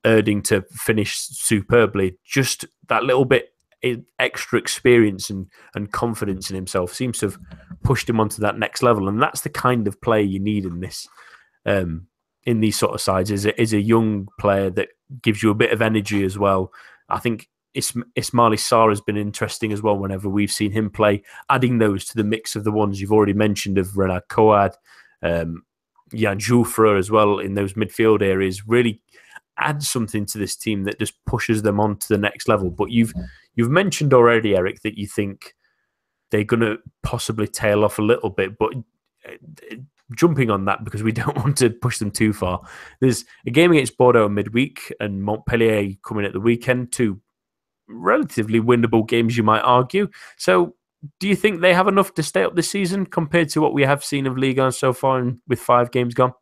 [SPEAKER 1] Erding to finish superbly. Just that little bit extra experience and, and confidence in himself seems to have pushed him onto that next level. And that's the kind of player you need in this um, in these sort of sides is a, is a young player that gives you a bit of energy as well. I think Is- Ismaila Sarr has been interesting as well whenever we've seen him play, adding those to the mix of the ones you've already mentioned of Renaud Cohade, um, Yann Jouffre as well in those midfield areas really add something to this team that just pushes them on to the next level. But you've you've mentioned already, Eric, that you think they're going to possibly tail off a little bit, but uh, jumping on that because we don't want to push them too far. There's a game against Bordeaux midweek and Montpellier coming at the weekend, two relatively winnable games, you might argue. So do you think they have enough to stay up this season compared to what we have seen of Ligue 1 so far and with five games gone?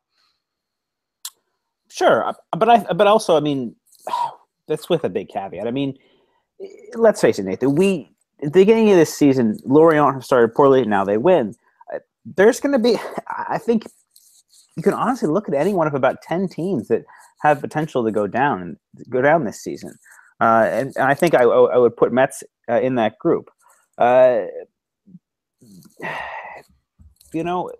[SPEAKER 2] Sure, uh, but I but also I mean that's with a big caveat. I mean, let's face it, Nathan. We at the beginning of this season, Lorient have started poorly. Now they win. Uh, there's going to be, I think, you can honestly look at any one of about ten teams that have potential to go down and go down this season. Uh, and, and, I think I, I would put Metz uh, in that group. Uh, you know,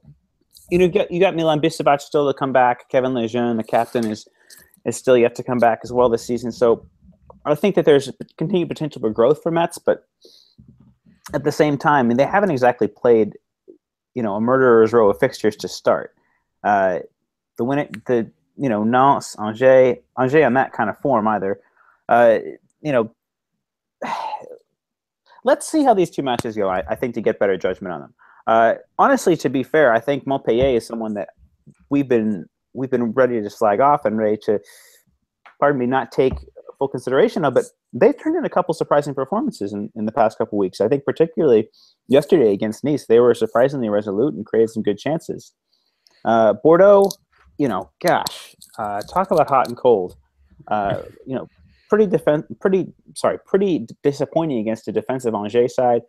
[SPEAKER 2] you know, you got, you got Milan Bisevac still to come back. Kevin Lejeune, the captain, is is still yet to come back as well this season. So I think that there's continued potential for growth for Metz, but at the same time, I mean, they haven't exactly played, you know, a murderer's row of fixtures to start. Uh, the win, the you know, Nantes, Angers, Angers on that kind of form either. Uh, you know, let's see how these two matches go. I, I think to get better judgment on them. Uh, honestly, to be fair, I think Montpellier is someone that we've been we've been ready to slag off and ready to, pardon me, not take full consideration of. But they've turned in a couple surprising performances in, in the past couple weeks. I think particularly yesterday against Nice, they were surprisingly resolute and created some good chances. Uh, Bordeaux, you know, gosh, uh, talk about hot and cold. Uh, you know, pretty defense, pretty sorry, pretty disappointing against the defensive Angers side.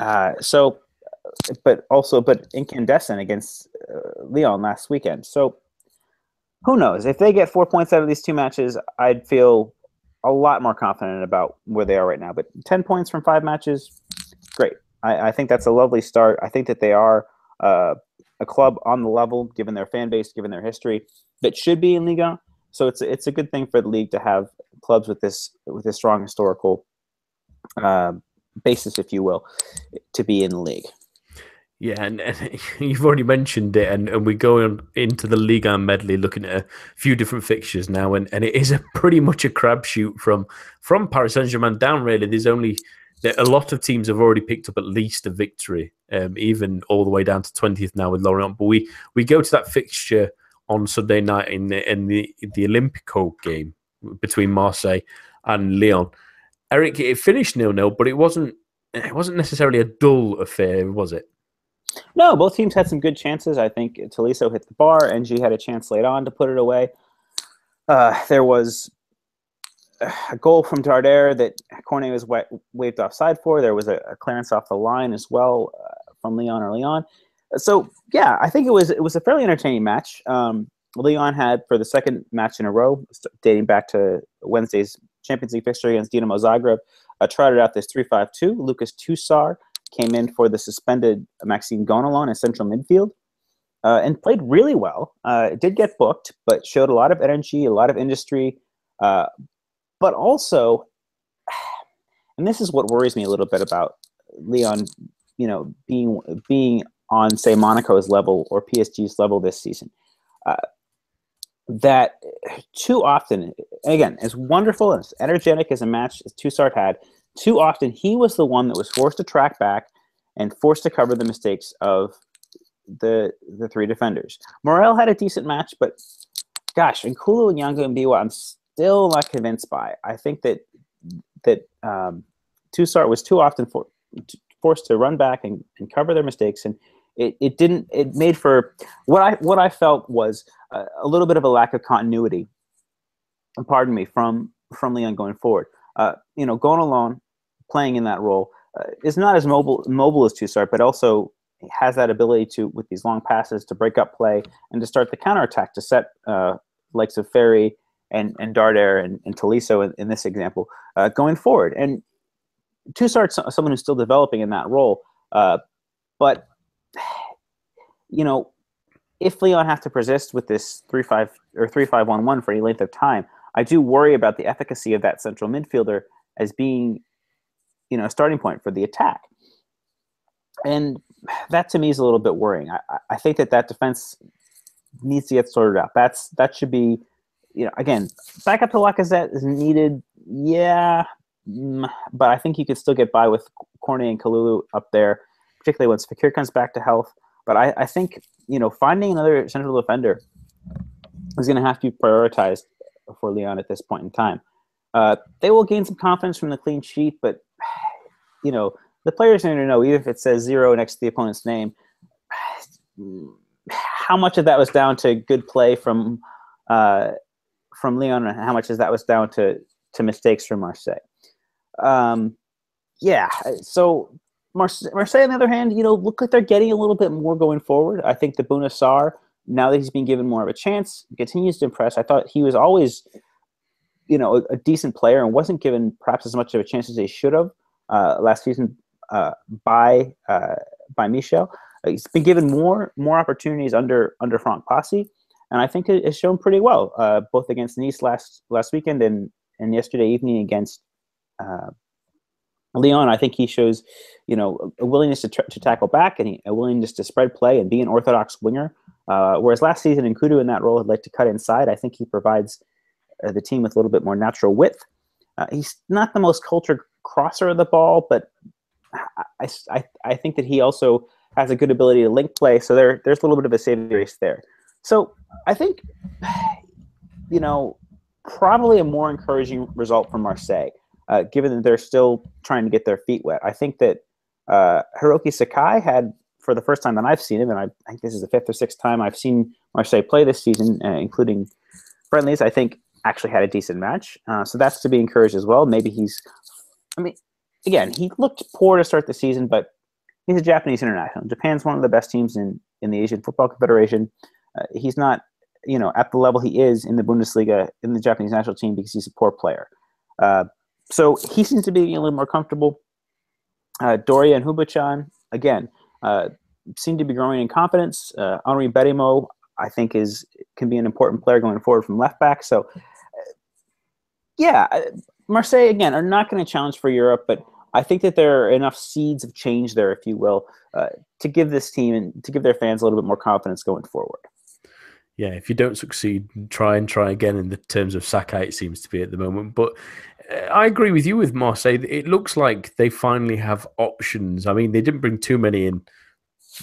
[SPEAKER 2] Uh, so, but also, but incandescent against uh, Lyon last weekend. So, who knows? If they get four points out of these two matches, I'd feel a lot more confident about where they are right now. But ten points from five matches, great. I, I think that's a lovely start. I think that they are uh, a club on the level, given their fan base, given their history, that should be in Liga. So it's it's a good thing for the league to have clubs with this with this strong historical uh, basis, if you will, to be in the league.
[SPEAKER 1] Yeah, and, and, you've already mentioned it, and, and we're going into the league Liga medley, looking at a few different fixtures now, and, and it is a pretty much a crapshoot from from Paris Saint Germain down. Really, there's only a lot of teams have already picked up at least a victory, um, even all the way down to twentieth now with Lorient. But we we go to that fixture on Sunday night in the in the the Olympico game between Marseille and Lyon. Eric, it finished nil nil, but it wasn't it wasn't necessarily a dull affair, was it?
[SPEAKER 2] No, both teams had some good chances. I think Tolisso hit the bar, and G had a chance late on to put it away. Uh, there was a goal from Darder that Cornet was waved offside for. There was a, a clearance off the line as well uh, from Leon early on. so yeah, I think it was it was a fairly entertaining match. Um, Lyon had for the second match in a row, dating back to Wednesday's Champions League fixture against Dinamo Zagreb, uh, trotted out this three-five-two. Lucas Tousart came in for the suspended Maxime Gonalons in central midfield. Uh, and played really well. Uh, did get booked, but showed a lot of energy, a lot of industry, uh, but also, and this is what worries me a little bit about Lyon, you know, being being on, say, Monaco's level or PSG's level this season. That too often, again, as wonderful and as energetic as a match as Tousart had, too often he was the one that was forced to track back and forced to cover the mistakes of the the three defenders. Morel had a decent match, but gosh, N'Koulou and Yanga M'Biwa, I'm still not convinced by. I think that that um, Tousart was too often for, forced to run back and, and cover their mistakes, and it, it didn't it made for what I what I felt was a, a little bit of a lack of continuity. Pardon me from from Lyon going forward. Uh, you know, Gonalons, playing in that role uh, is not as mobile mobile as Tousart, but also has that ability to with these long passes to break up play and to start the counter attack to set uh, likes of Ferri and and Darder and, and Tolisso in, in this example uh, going forward. And Tousart's someone who's still developing in that role, uh, but you know, if Leon have to persist with this three five or three five one one for any length of time, I do worry about the efficacy of that central midfielder as being, you know, a starting point for the attack. And that to me is a little bit worrying. I, I think that that defense needs to get sorted out. That's that should be, you know, again, back up to Lacazette is needed. Yeah, mm, but I think you could still get by with Cornet and Kalulu up there particularly once Fekir comes back to health. But I, I think you know finding another central defender is going to have to be prioritized for Lyon at this point in time. Uh, they will gain some confidence from the clean sheet, but you know the players need to know, even if it says zero next to the opponent's name, how much of that was down to good play from uh, from Lyon, and how much of that was down to to mistakes from Marseille. Um, yeah, so Marseille, Marseille, on the other hand, you know, look like they're getting a little bit more going forward. I think the Bouna Sarr, now that he's been given more of a chance, continues to impress. I thought he was always, you know, a, a decent player and wasn't given perhaps as much of a chance as he should have uh, last season uh, by uh, by Michel. He's been given more more opportunities under under Franck Passi, and I think it has shown pretty well, uh, both against Nice last last weekend and and yesterday evening against Lyon, I think he shows, you know, a willingness to, to tackle back and a willingness to spread play and be an orthodox winger. Uh, whereas last season, N'Koudou in that role had like to cut inside. I think he provides uh, the team with a little bit more natural width. Uh, he's not the most cultured crosser of the ball, but I, I, I think that he also has a good ability to link play. So there, there's a little bit of a saving grace there. So I think, you know, probably a more encouraging result from Marseille uh, given that they're still trying to get their feet wet. I think that uh, Hiroki Sakai had, for the first time that I've seen him, and I, think this is the fifth or sixth time I've seen Marseille play this season, uh, including friendlies, I think actually had a decent match. Uh, so that's to be encouraged as well. Maybe he's, I mean, again, he looked poor to start the season, but he's a Japanese international. Japan's one of the best teams in, in the Asian Football Confederation. Uh, he's not, you know, at the level he is in the Bundesliga in the Japanese national team because he's a poor player. Uh, so he seems to be a little more comfortable. Uh, Doria and Hubočan, again, uh, seem to be growing in confidence. Uh, Henri Bedimo, I think, is can be an important player going forward from left back. So, uh, yeah, uh, Marseille again are not going to challenge for Europe, but I think that there are enough seeds of change there, if you will, uh, to give this team and to give their fans a little bit more confidence going forward.
[SPEAKER 1] Yeah, if you don't succeed, try and try again. In the terms of Sakai, it seems to be at the moment, but I agree with you with Marseille. It looks like they finally have options. I mean, they didn't bring too many in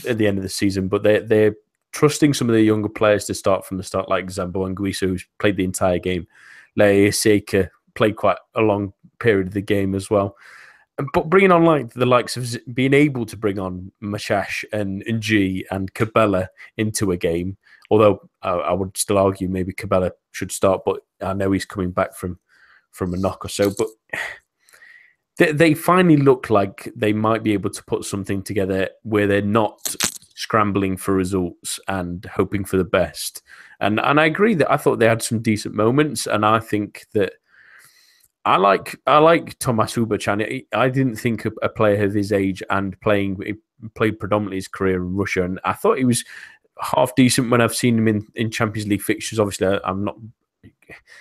[SPEAKER 1] at the end of the season, but they're they're trusting some of the younger players to start from the start, like Zambo Anguissa, who's played the entire game. Leia Seika played quite a long period of the game as well. But bringing on like the likes of being able to bring on Machache and and G and Cabella into a game, although I, I would still argue maybe Cabella should start, but I know he's coming back from from a knock or so. But they, they finally look like they might be able to put something together where they're not scrambling for results and hoping for the best. And and I agree that I thought they had some decent moments, and I think that I like I like Thomas Hubočan. I didn't think a, a, player of his age and playing played predominantly his career in Russia, and I thought he was half decent when I've seen him in, in Champions League fixtures. Obviously, I'm not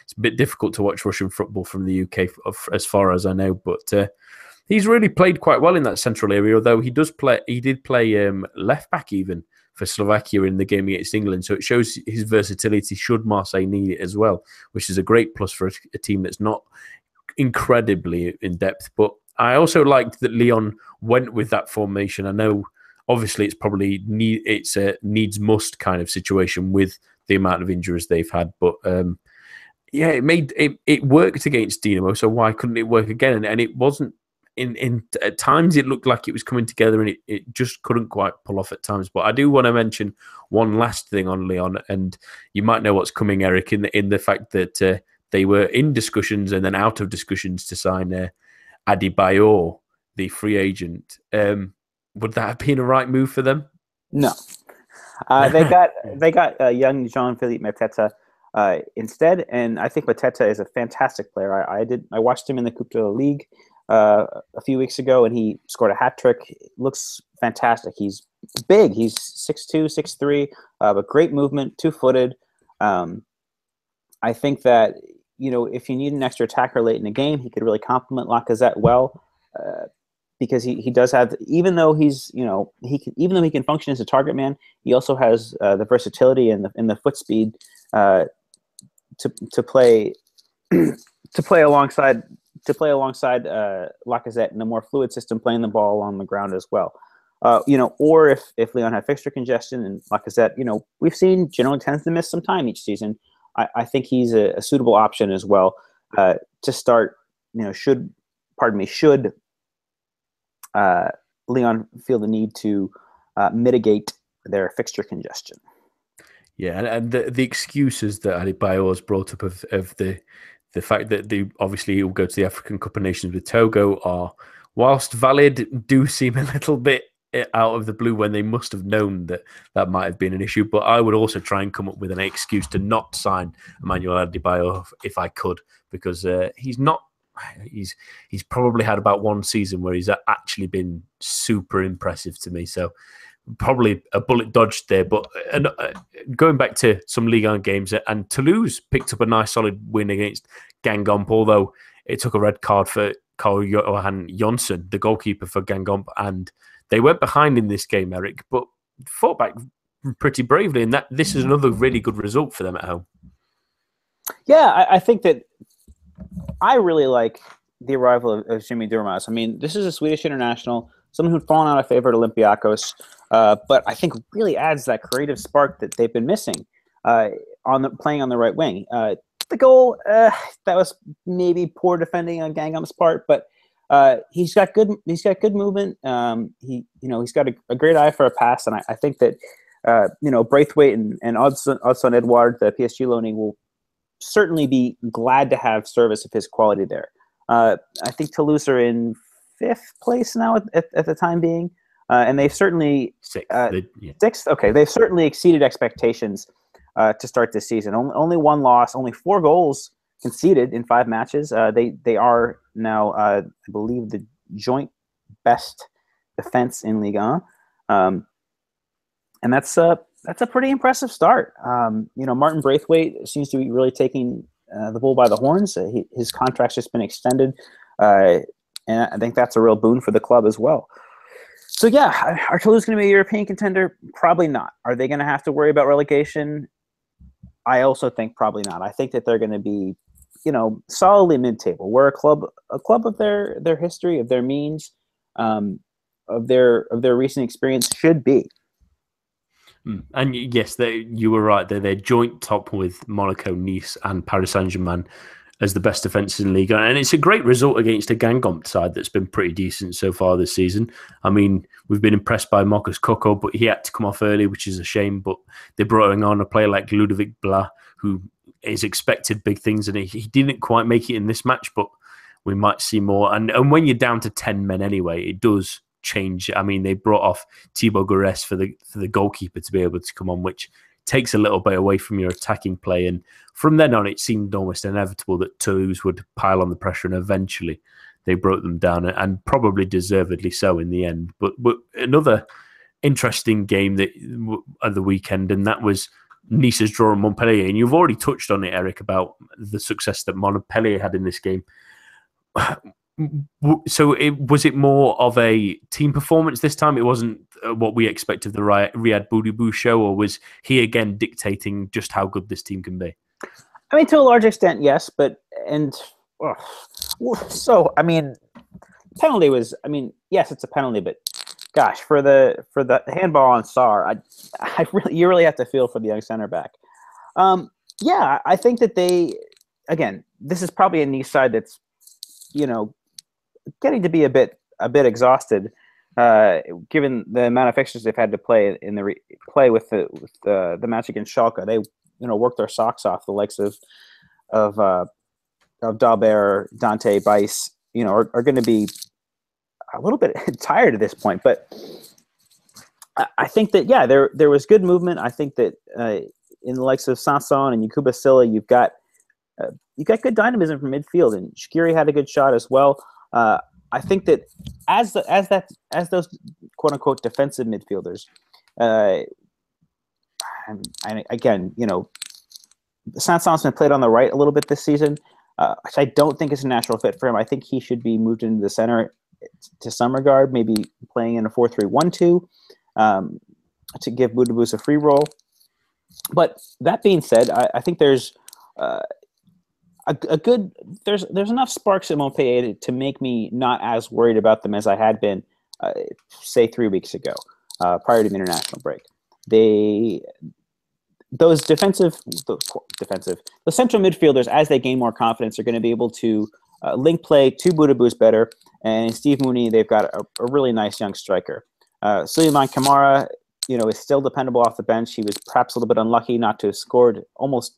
[SPEAKER 1] it's a bit difficult to watch Russian football from the UK as far as I know, but uh, he's really played quite well in that central area. Although he does play, he did play um, left back even for Slovakia in the game against England, so it shows his versatility. Should Marseille need it as well, which is a great plus for a, a team that's not incredibly in depth. But I also liked that Leon went with that formation. I know obviously it's probably need it's a needs must kind of situation with the amount of injuries they've had, but um, yeah, it made it, it worked against Dinamo, so why couldn't it work again? And, and it wasn't in in at times it looked like it was coming together and it, it just couldn't quite pull off at times. But I do want to mention one last thing on Leon, and you might know what's coming, Eric, in the in the fact that uh, they were in discussions and then out of discussions to sign uh, Adebayor, the free agent. Um, would that have been a right move for them?
[SPEAKER 2] No. Uh, they got they got uh, young Jean Philippe Mateta uh, instead. And I think Mateta is a fantastic player. I, I, did I watched him in the Coupe de la Ligue uh, a few weeks ago, and he scored a hat trick. Looks fantastic. He's big. He's 6'2", 6'3", uh, but great movement, two footed. Um, I think that you know if you need an extra attacker late in the game, he could really complement Lacazette well. Uh, because he, he does have even though he's you know he can even though he can function as a target man he also has uh, the versatility and the, and the foot speed uh, to to play to play alongside to play alongside uh, Lacazette in a more fluid system, playing the ball on the ground as well. Uh, you know, or if if Leon had fixture congestion and Lacazette, you know, we've seen generally tends to miss some time each season. I, I think he's a, a, suitable option as well uh, to start. You know, should pardon me, should uh, Lyon feel the need to uh, mitigate their fixture congestion.
[SPEAKER 1] Yeah, and, and the, the excuses that Adebayor has brought up of, of the the fact that they obviously will go to the African Cup of Nations with Togo are, whilst valid, do seem a little bit eh, out of the blue when they must have known that that might have been an issue. But I would also try and come up with an excuse to not sign Emmanuel Adebayor if I could, because uh, he's not. He's he's probably had about one season where he's actually been super impressive to me. So probably a bullet dodged there. But uh, uh, going back to some Ligue 1 games, and Toulouse picked up a nice solid win against Guingamp, although it took a red card for Karl Johan Johnsson, the goalkeeper for Guingamp, and they went behind in this game, Eric, but fought back pretty bravely, and that this is another really good result for them at home.
[SPEAKER 2] Yeah, I, I think that I really like the arrival of, of Jimmy Durmaz. I mean, this is a Swedish international someone who'd fallen out of favor at Olympiacos, uh, but I think really adds that creative spark that they've been missing uh, on the playing on the right wing. Uh, the goal uh, that was maybe poor defending on Guingamp's part, but uh, he's got good he's got good movement. Um, he you know he's got a, a, great eye for a pass, and I, I think that you know Braithwaite and and Odsonne Edouard, the PSG loaning, will certainly be glad to have service of his quality there. I think Toulouse are in fifth place now at, at, at the time being, uh, and they've certainly
[SPEAKER 1] sixth. Uh,
[SPEAKER 2] yeah. sixth. Okay, they've certainly exceeded expectations uh, to start this season. Only, only one loss, only four goals conceded in five matches. Uh, they they are now, uh, I believe, the joint best defense in Ligue 1. Um, and that's a that's a pretty impressive start. Um, you know, Martin Braithwaite seems to be really taking uh, the bull by the horns. Uh, he, his contract's just been extended. Uh, and I think that's a real boon for the club as well. So yeah, are Toulouse going to be a European contender? Probably not. Are they going to have to worry about relegation? I also think probably not. I think that they're going to be, you know, solidly mid-table. We're a club, a club of their their history, of their means, um, of their of their recent experience should be.
[SPEAKER 1] Hmm. And yes, they, you were right. They're, they're joint top with Monaco, Nice, and Paris Saint Germain as the best defences in the league, and it's a great result against a Guingamp side that's been pretty decent so far this season. I mean, we've been impressed by Marcus Coco, but he had to come off early, which is a shame. But they brought on a player like Ludovic Blas, who is expected big things, and he, didn't quite make it in this match, but we might see more. And and when you're down to ten men anyway, it does change. I mean, they brought off Thibaut Giresse for the for the goalkeeper to be able to come on, which takes a little bit away from your attacking play. And from then on, it seemed almost inevitable that Toulouse would pile on the pressure, and eventually they broke them down, and probably deservedly so in the end. But, but another interesting game that at the weekend, and that was Nice's draw on Montpellier. And you've already touched on it, Eric, about the success that Montpellier had in this game so it, was it more of a team performance this time? It wasn't uh, what we expect of the Ryad Boudebouz show, or was he again dictating just how good this team can be?
[SPEAKER 2] I mean, to a large extent, yes, but and so I mean, penalty was. I mean, yes, it's a penalty, but gosh, for the for the handball on Sarr, I, I really you really have to feel for the young center back. Um, yeah, I think that they again, this is probably a Nice side that's you know getting to be a bit a bit exhausted, uh, given the amount of fixtures they've had to play in the re- play with the with the, the match against Schalke. They you know work their socks off. The likes of of uh, of Dalbert, Dante, Baysse, you know, are, are going to be a little bit tired at this point. But I think that yeah, there there was good movement. I think that uh, in the likes of Sanson and Yacouba Sylla, you've got uh, you got good dynamism from midfield, and Skhiri had a good shot as well. Uh, I think that as the, as that as those quote unquote defensive midfielders, uh, and, again, you know, Sanson been played on the right a little bit this season, uh, which I don't think is a natural fit for him. I think he should be moved into the center to some regard, maybe playing in a 4 3 1 2 um, to give Boudebouz a free role. But that being said, I, I think there's uh, a, a, good there's there's enough sparks in Montpellier to, to, make me not as worried about them as I had been, uh, say three weeks ago, uh, prior to the international break. They those defensive those defensive the central midfielders as they gain more confidence are going to be able to uh, link play to Boo's better, and Steve Mounié, they've got a, a really nice young striker. Uh, Souleymane Camara, you know, is still dependable off the bench. He was perhaps a little bit unlucky not to have scored, almost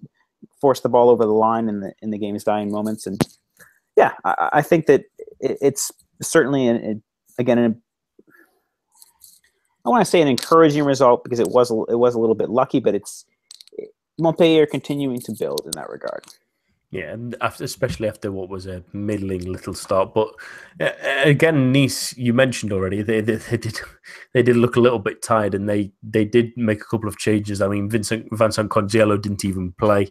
[SPEAKER 2] forced the ball over the line in the in the game's dying moments. And yeah, I, I think that it, it's certainly an, again an, I want to say an encouraging result because it was it was a little bit lucky, but it's Montpellier continuing to build in that regard.
[SPEAKER 1] Yeah, after, especially after what was a middling little start, but uh, again, Nice, you mentioned already, they, they, they did they did look a little bit tired, and they they did make a couple of changes. I mean, Vincent Vincent Koziello didn't even play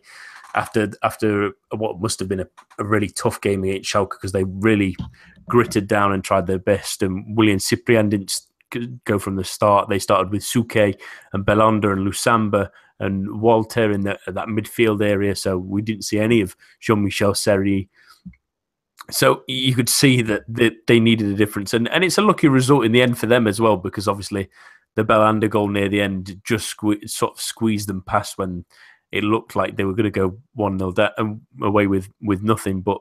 [SPEAKER 1] after after what must have been a, a really tough game against Schalke because they really gritted down and tried their best. And Wylan Cyprien didn't go from the start. They started with Souquet and Belhanda and Lusamba and Walter in the, that midfield area. So we didn't see any of Jean Michel Seri. So you could see that, that they needed a difference. And, and it's a lucky result in the end for them as well, because obviously the Belhanda goal near the end just sque- sort of squeezed them past when it looked like they were going to go 1 0 um, away with, with nothing. But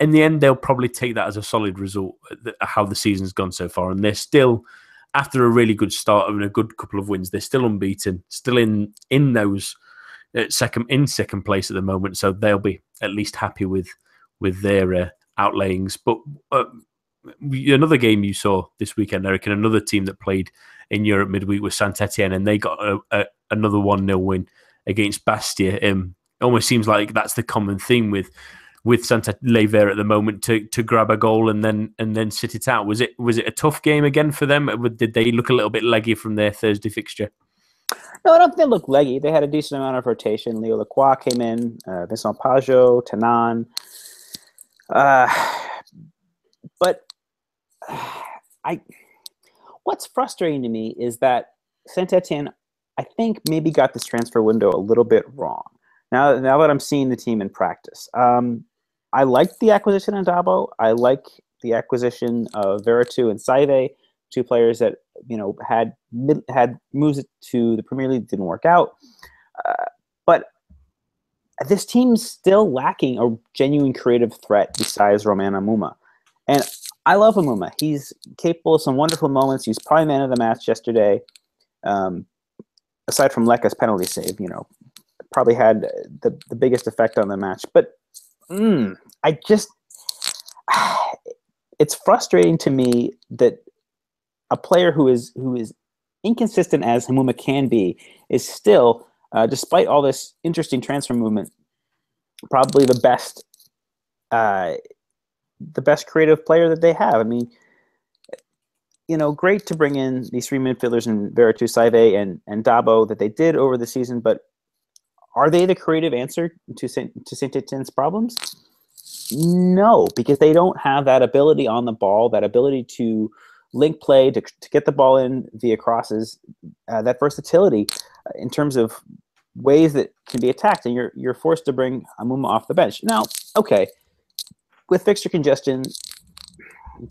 [SPEAKER 1] in the end, they'll probably take that as a solid result, uh, how the season's gone so far. And they're still after a really good start and a good couple of wins, they're still unbeaten, still in in those uh, second in second place at the moment. So they'll be at least happy with with their uh, outlayings. But uh, another game you saw this weekend, Eric, and another team that played in Europe midweek was Saint Etienne, and they got a, a, another one 0 win against Bastia. Um, it almost seems like that's the common theme with with Santa Lever at the moment to to grab a goal and then and then sit it out. Was it was it a tough game again for them? Did they look a little bit leggy from their Thursday fixture?
[SPEAKER 2] No, I don't think they looked leggy. They had a decent amount of rotation. Leo Lacroix came in, uh, Vincent Pajot, Tanan. Uh, but I, what's frustrating to me is that Saint Etienne, I think, maybe got this transfer window a little bit wrong. Now, now that I'm seeing the team in practice, um, I like the acquisition of Dabo. I like the acquisition of Veretout and Saivet, two players that you know had had moves to the Premier League didn't work out. Uh, but this team's still lacking a genuine creative threat besides Romain Hamouma. And I love Hamouma. He's capable of some wonderful moments. He's probably man of the match yesterday. Um, aside from Leca's penalty save, you know, probably had the, the biggest effect on the match. But mm, I just, it's frustrating to me that a player who is who is inconsistent as Hamouma can be is still, uh, despite all this interesting transfer movement, probably the best, uh, the best creative player that they have. I mean, you know, great to bring in these three midfielders and Veretout Saivet and and Dabo that they did over the season, but are they the creative answer to to Saint Etienne's problems? No, because they don't have that ability on the ball, that ability to link play, to, to get the ball in via crosses, uh, that versatility uh, in terms of ways that can be attacked, and you're you're forced to bring Hamouma off the bench. Now, okay, with fixture congestion,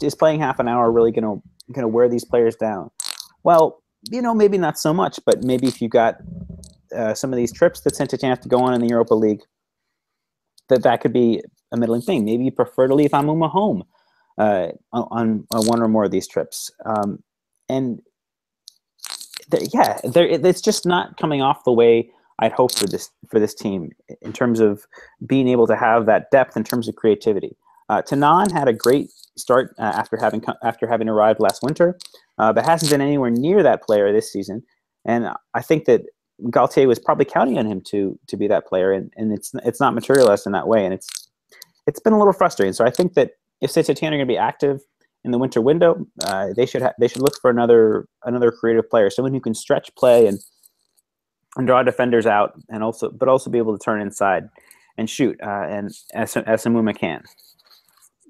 [SPEAKER 2] is playing half an hour really going to wear these players down? Well, you know, maybe not so much, but maybe if you've got uh, some of these trips that Saint Etienne have to go on in the Europa League, that that could be a middling thing. Maybe you prefer to leave Hamouma home uh, on, on one or more of these trips. Um, and yeah, it's just not coming off the way I'd hoped for this for this team in terms of being able to have that depth in terms of creativity. Uh, Tanan had a great start uh, after having after having arrived last winter, uh, but hasn't been anywhere near that player this season. And I think that Galtier was probably counting on him to to be that player, and, and it's it's not materialized in that way, and it's it's been a little frustrating. So I think that if Etienne are going to be active in the winter window, uh, they should ha- they should look for another another creative player, someone who can stretch play and and draw defenders out, and also but also be able to turn inside and shoot, uh, and as as Hamouma can.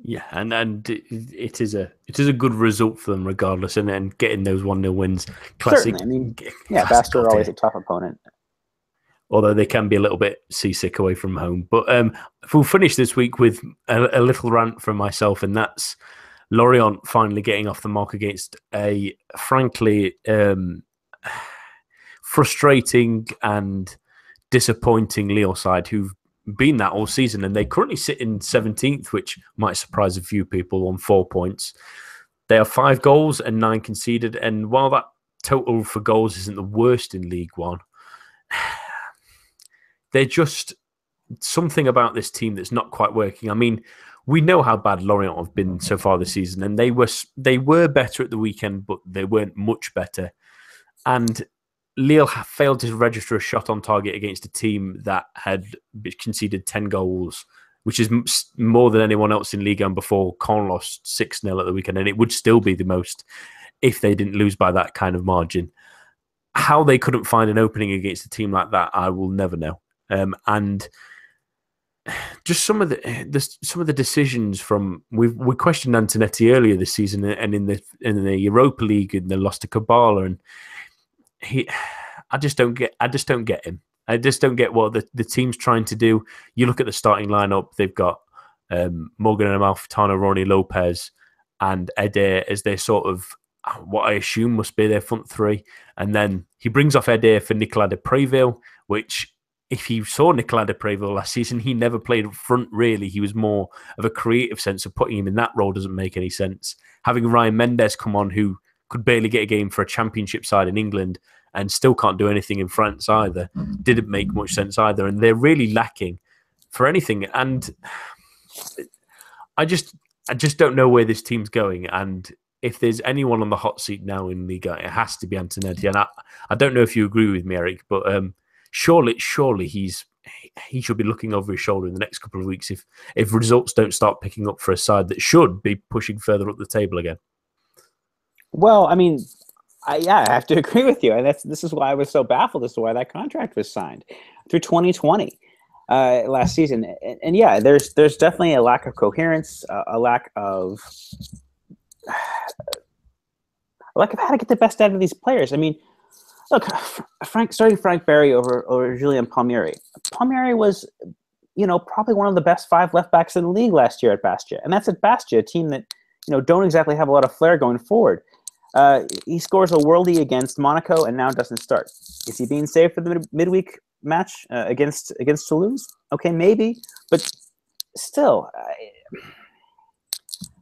[SPEAKER 1] Yeah, and and it is a it is a good result for them regardless, and then getting those one 0 wins. Classic.
[SPEAKER 2] Certainly. I mean, yeah, Bastia are always a tough opponent.
[SPEAKER 1] Although they can be a little bit seasick away from home, but um, we'll finish this week with a, a little rant from myself, and that's Lorient finally getting off the mark against a frankly um, frustrating and disappointing Lyon side who've been that all season, and they currently sit in 17th, which might surprise a few people on four points. They have five goals and nine conceded, and while that total for goals isn't the worst in League One, they're just something about this team that's not quite working. I mean, we know how bad Lorient have been so far this season, and they were they were better at the weekend, but they weren't much better. And Lille failed to register a shot on target against a team that had conceded ten goals, which is more than anyone else in Ligue 1 before. Caen lost six 0 at the weekend, and it would still be the most if they didn't lose by that kind of margin. How they couldn't find an opening against a team like that, I will never know. Um, and just some of the, the, some of the decisions from we we questioned Antonetti earlier this season and in the in the Europa League and they lost to Qabala and he I just don't get I just don't get him. I just don't get what the, the team's trying to do. You look at the starting lineup, they've got um, Morgan and Amalfitano, Rony Lopes, and Eder as their sort of what I assume must be their front three. And then he brings off Eder for Nicolas de Préville, which if you saw Nicolas de Préville last season, he never played up front really. He was more of a creative sense of putting him in that role doesn't make any sense. Having Ryan Mendes come on, who could barely get a game for a championship side in England and still can't do anything in France either, didn't make much sense either. And they're really lacking for anything. And I just I just don't know where this team's going. And if there's anyone on the hot seat now in Liga, it has to be Antonetti. And I, I don't know if you agree with me, Eric, but um, surely, surely he's he should be looking over his shoulder in the next couple of weeks if if results don't start picking up for a side that should be pushing further up the table again.
[SPEAKER 2] Well, I mean, I, yeah, I have to agree with you, and that's this is why I was so baffled as to why that contract was signed through 2020 uh, last season. And, and, yeah, there's there's definitely a lack of coherence, uh, a lack of a lack of how to get the best out of these players. I mean, look, Frank, starting Franck Béria over over Julian Palmieri. Palmieri was, you know, probably one of the best five left backs in the league last year at Bastia, and that's at Bastia, a team that you know don't exactly have a lot of flair going forward. Uh, he scores a worldie against Monaco and now doesn't start. Is he being saved for the mid- midweek match uh, against against Toulouse? Okay, maybe, but still, I,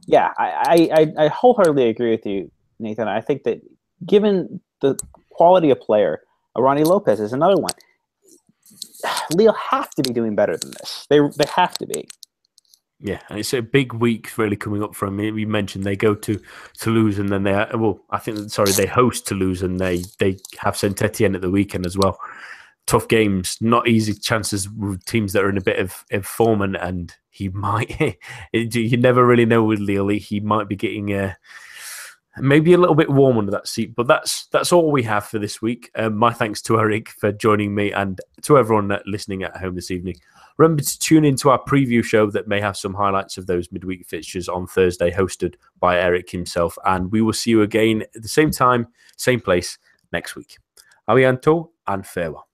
[SPEAKER 2] yeah, I, I I wholeheartedly agree with you, Nathan. I think that given the quality of player. Rony Lopes is another one. Lille have to be doing better than this. They they have to be.
[SPEAKER 1] Yeah, and it's a big week really coming up for them. We mentioned they go to Toulouse and then they well, I think sorry they host Toulouse and they they have Saint Etienne at the weekend as well. Tough games, not easy chances with teams that are in a bit of, of form and, and he might you never really know with Lille. He might be getting a. Maybe a little bit warm under that seat. But that's that's all we have for this week. Um, my thanks to Eric for joining me and to everyone listening at home this evening. Remember to tune into our preview show that may have some highlights of those midweek fixtures on Thursday, hosted by Eric himself. And we will see you again at the same time, same place next week. Abianto and farewell.